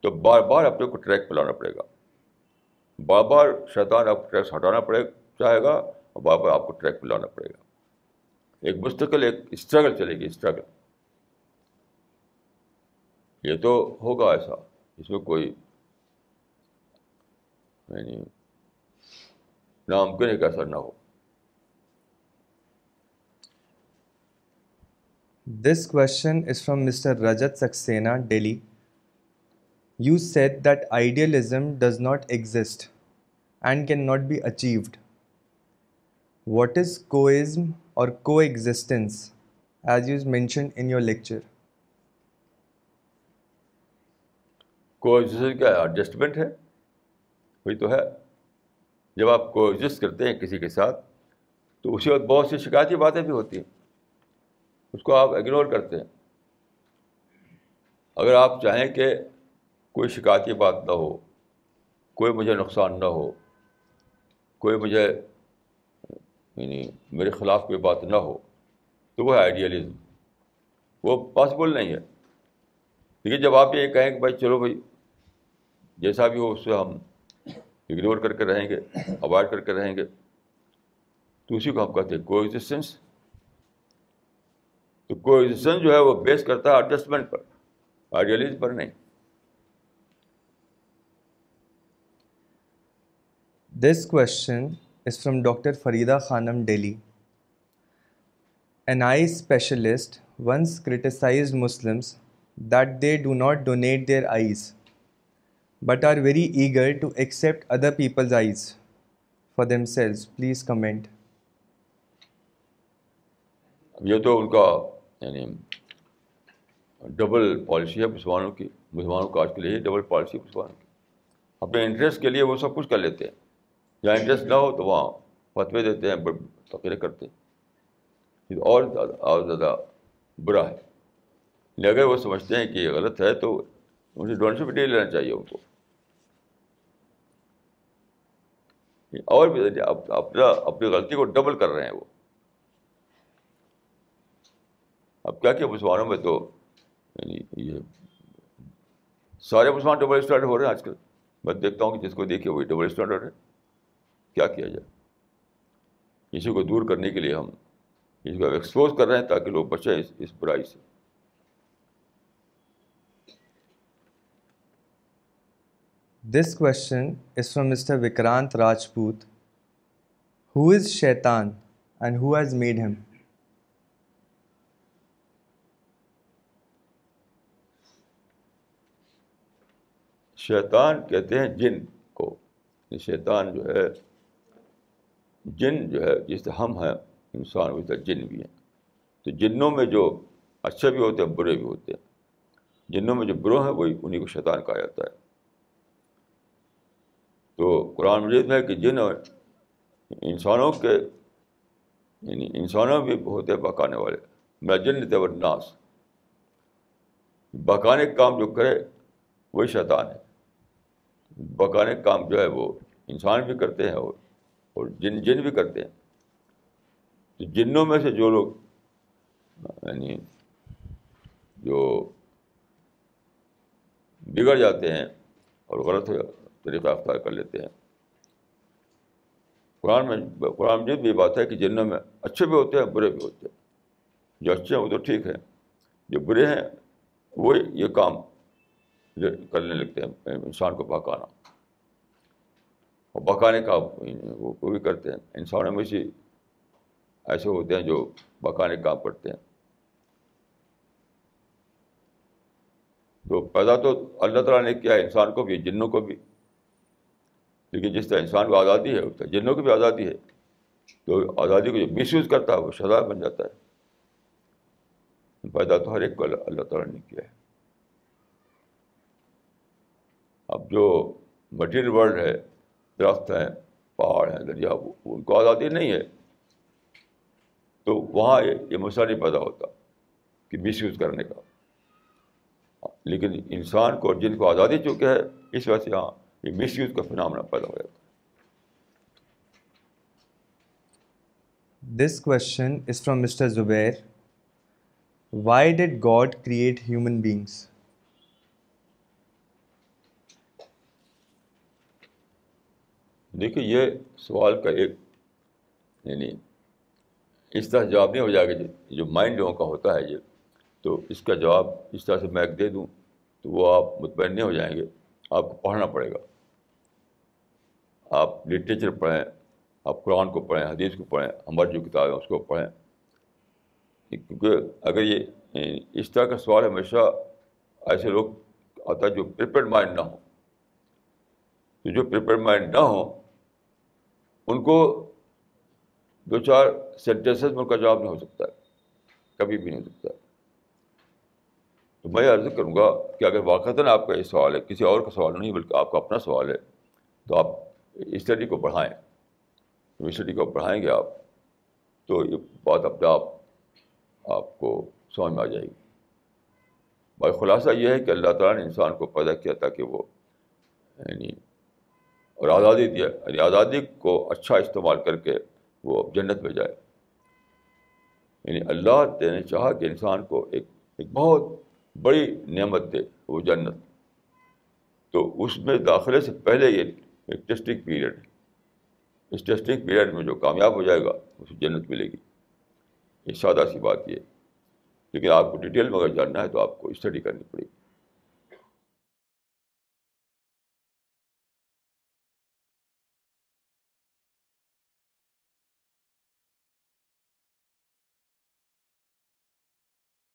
تو بار بار اپنے کو ٹریک پہ لانا پڑے گا۔ بار بار شیطان آپ کو ٹریک ہٹانا پڑے چاہے گا اور بار بار آپ کو ٹریک پہ لانا پڑے گا۔ ایک مستقل، ایک اسٹرگل چلے گی اسٹرگل یہ تو ہوگا ایسا، اس میں کوئی یعنی ناممکن ایک ایسا نہ ہو۔ This question is from mister Rajat Saxena Delhi you said that idealism does not exist and can not be achieved what is کوئزم اور coexistence as you mention in your lecture coexistence کیا ایڈجسٹمنٹ ہے وہی تو ہے جب آپ کو exist کرتے ہیں کسی کے ساتھ تو اسی وقت بہت سی شکایتی باتیں بھی ہوتی ہیں اس کو آپ اگنور کرتے ہیں۔ اگر آپ چاہیں کہ کوئی شکایتی بات نہ ہو، کوئی مجھے نقصان نہ ہو، کوئی مجھے یعنی میرے خلاف کوئی بات نہ ہو، تو وہ ہے آئیڈیلزم وہ پاسبل نہیں ہے۔ لیکن جب آپ یہ کہیں کہ بھائی چلو بھائی، جیسا بھی ہو اس سے ہم اگنور کر کے رہیں گے اوائڈ کر کے رہیں گے، تو اسی کو ہم کہتے ہیں۔ کو ایگزسٹینس تو کو ایگزسٹینس جو ہے وہ بیس کرتا ہے ایڈجسٹمنٹ پر آئیڈیالز پر نہیں۔ This question is from doctor Farida Khanum Delhi an eye specialist once criticise Muslims that they do not donate their eyes but are very eager to accept other people's eyes for themselves please comment یہ تو ان کا یعنی double policy ہے مسلمانوں کی، مسلمانوں کا آج کے لیے ڈبل پالیسی مسلمانوں کی۔ اپنے انٹرسٹ کے لیے وہ سب کچھ کر لیتے ہیں۔ جہاں انٹرسٹ نہ ہو تو وہاں فتوے دیتے ہیں تقریر کرتے ہیں۔ اور زیادہ اور زیادہ برا ہے۔ لیکن اگر وہ سمجھتے ہیں کہ یہ غلط ہے تو مجھے ڈونیشن نہیں لینا چاہیے ان کو۔ اور بھی اپنا، اپنی غلطی کو ڈبل کر رہے ہیں وہ۔ اب کیا کیا مسلمانوں میں تو یعنی یہ سارے مسلمان ڈبل اسٹینڈرڈ ہو رہے ہیں آج کل۔ میں دیکھتا ہوں کہ جس کو دیکھیے وہی ڈبل اسٹینڈرڈ ہے۔ کیا کیا جائے؟ اسی کو دور کرنے کے لیے ہم اس کو ایکسپوز کر رہے ہیں تاکہ لوگ بچیں اس اس برائی سے۔ This question is from mister Vikrant Rajput who is Shaitan and who has made him شیطان کہتے ہیں جن کو۔ یعنی شیطان جو ہے، جن جو ہے، جس سے ہم ہیں، انسان ویسے جن بھی ہیں۔ تو جنوں میں جو اچھے بھی ہوتے ہیں، برے بھی ہوتے ہیں۔ جنوں میں جو برو ہیں وہی انہیں کو شیطان کہا جاتا ہے۔ تو قرآن مجید میں کہ جن اور انسانوں کے یعنی انسانوں بھی ہوتے ہیں بکانے والے۔ میں جن تیور ناس بکانے کا کام جو کرے، وہی شیطان ہے۔ بکانے کا کام جو ہے وہ انسان بھی کرتے ہیں اور اور جن جن بھی کرتے ہیں۔ تو جنوں میں سے جو لوگ یعنی جو بگڑ جاتے ہیں اور غلط طریقہ اختیار کر لیتے ہیں۔ قرآن میں قرآن میں بھی یہ بات ہے کہ جنوں میں اچھے بھی ہوتے ہیں برے بھی ہوتے ہیں۔ جو اچھے ہیں وہ تو ٹھیک ہے جو برے ہیں وہ یہ کام کرنے لگتے ہیں انسان کو بہکانا اور بکانے کا وہ بھی کرتے ہیں۔ انسانوں میں سے ایسے ہوتے ہیں جو بکانے کام کرتے ہیں۔ تو پیدا تو اللہ تعالیٰ نے کیا ہے، انسان کو بھی، جنوں کو بھی۔ لیکن جس طرح انسان کو آزادی ہے، اس طرح جنوں کی بھی آزادی ہے۔ تو آزادی کو جو مس یوز کرتا ہے، وہ سزا بن جاتا ہے۔ پیدا تو ہر ایک کو اللہ تعالیٰ نے کیا ہے۔ اب جو مٹیریل ورلڈ ہے، درخت ہیں، پہاڑ ہیں، دریا ان کو آزادی نہیں ہے۔ تو وہاں یہ مسئلہ نہیں پیدا ہوتا کہ مس یوز کرنے کا۔ لیکن انسان کو جن کو آزادی چکے ہے، اس وجہ سے ہاں یہ مس یوز کا فنامنا پیدا ہو جاتا ہے۔ This question is from mister Zubair why did God create human beings دیکھیے، یہ سوال کا ایک یعنی اس طرح جواب نہیں ہو جائے گا جی، جو مائنڈ لوگوں کا ہوتا ہے یہ۔ تو اس کا جواب اس طرح سے میں دے دوں، تو وہ آپ مطمئن نہیں ہو جائیں گے، آپ کو پڑھنا پڑے گا۔ آپ لٹریچر پڑھیں، آپ قرآن کو پڑھیں، حدیث کو پڑھیں، ہماری جو کتاب ہے اس کو پڑھیں۔ کیونکہ اگر یہ یعنی اس طرح کا سوال ہمیشہ ایسے لوگ آتا ہے جو پریپیئر مائنڈ نہ ہو تو جو پریپیئر مائنڈ نہ ہوں ان کو دو چار سینٹینسز میں ان کا جواب نہیں ہو سکتا ہے، کبھی بھی نہیں ہو سکتا تو میں عرض کروں گا کہ اگر واقعات آپ کا یہ سوال ہے، کسی اور کا سوال نہیں، بلکہ آپ کا اپنا سوال ہے، تو آپ اسٹڈی کو بڑھائیں اسٹڈی کو بڑھائیں گے آپ، تو یہ بات اپنے آپ آپ کو سمجھ میں آ جائے گی۔ بھائی خلاصہ یہ ہے کہ اللہ تعالیٰ نے انسان کو پیدا کیا تھا کہ وہ یعنی اور آزادی دیا یعنی آزادی کو اچھا استعمال کر کے وہ جنت میں جائے۔ یعنی اللہ نے چاہا کہ انسان کو ایک ایک بہت بڑی نعمت دے وہ جنت۔ تو اس میں داخلے سے پہلے یہ ایک ٹیسٹنگ پیریڈ ہے۔ اس ٹیسٹنگ پیریڈ میں جو کامیاب ہو جائے گا، اسے جنت ملے گی۔ یہ سادہ سی بات یہ لیکن آپ کو ڈیٹیل میں اگر جاننا ہے تو آپ کو اسٹڈی کرنی پڑے گی۔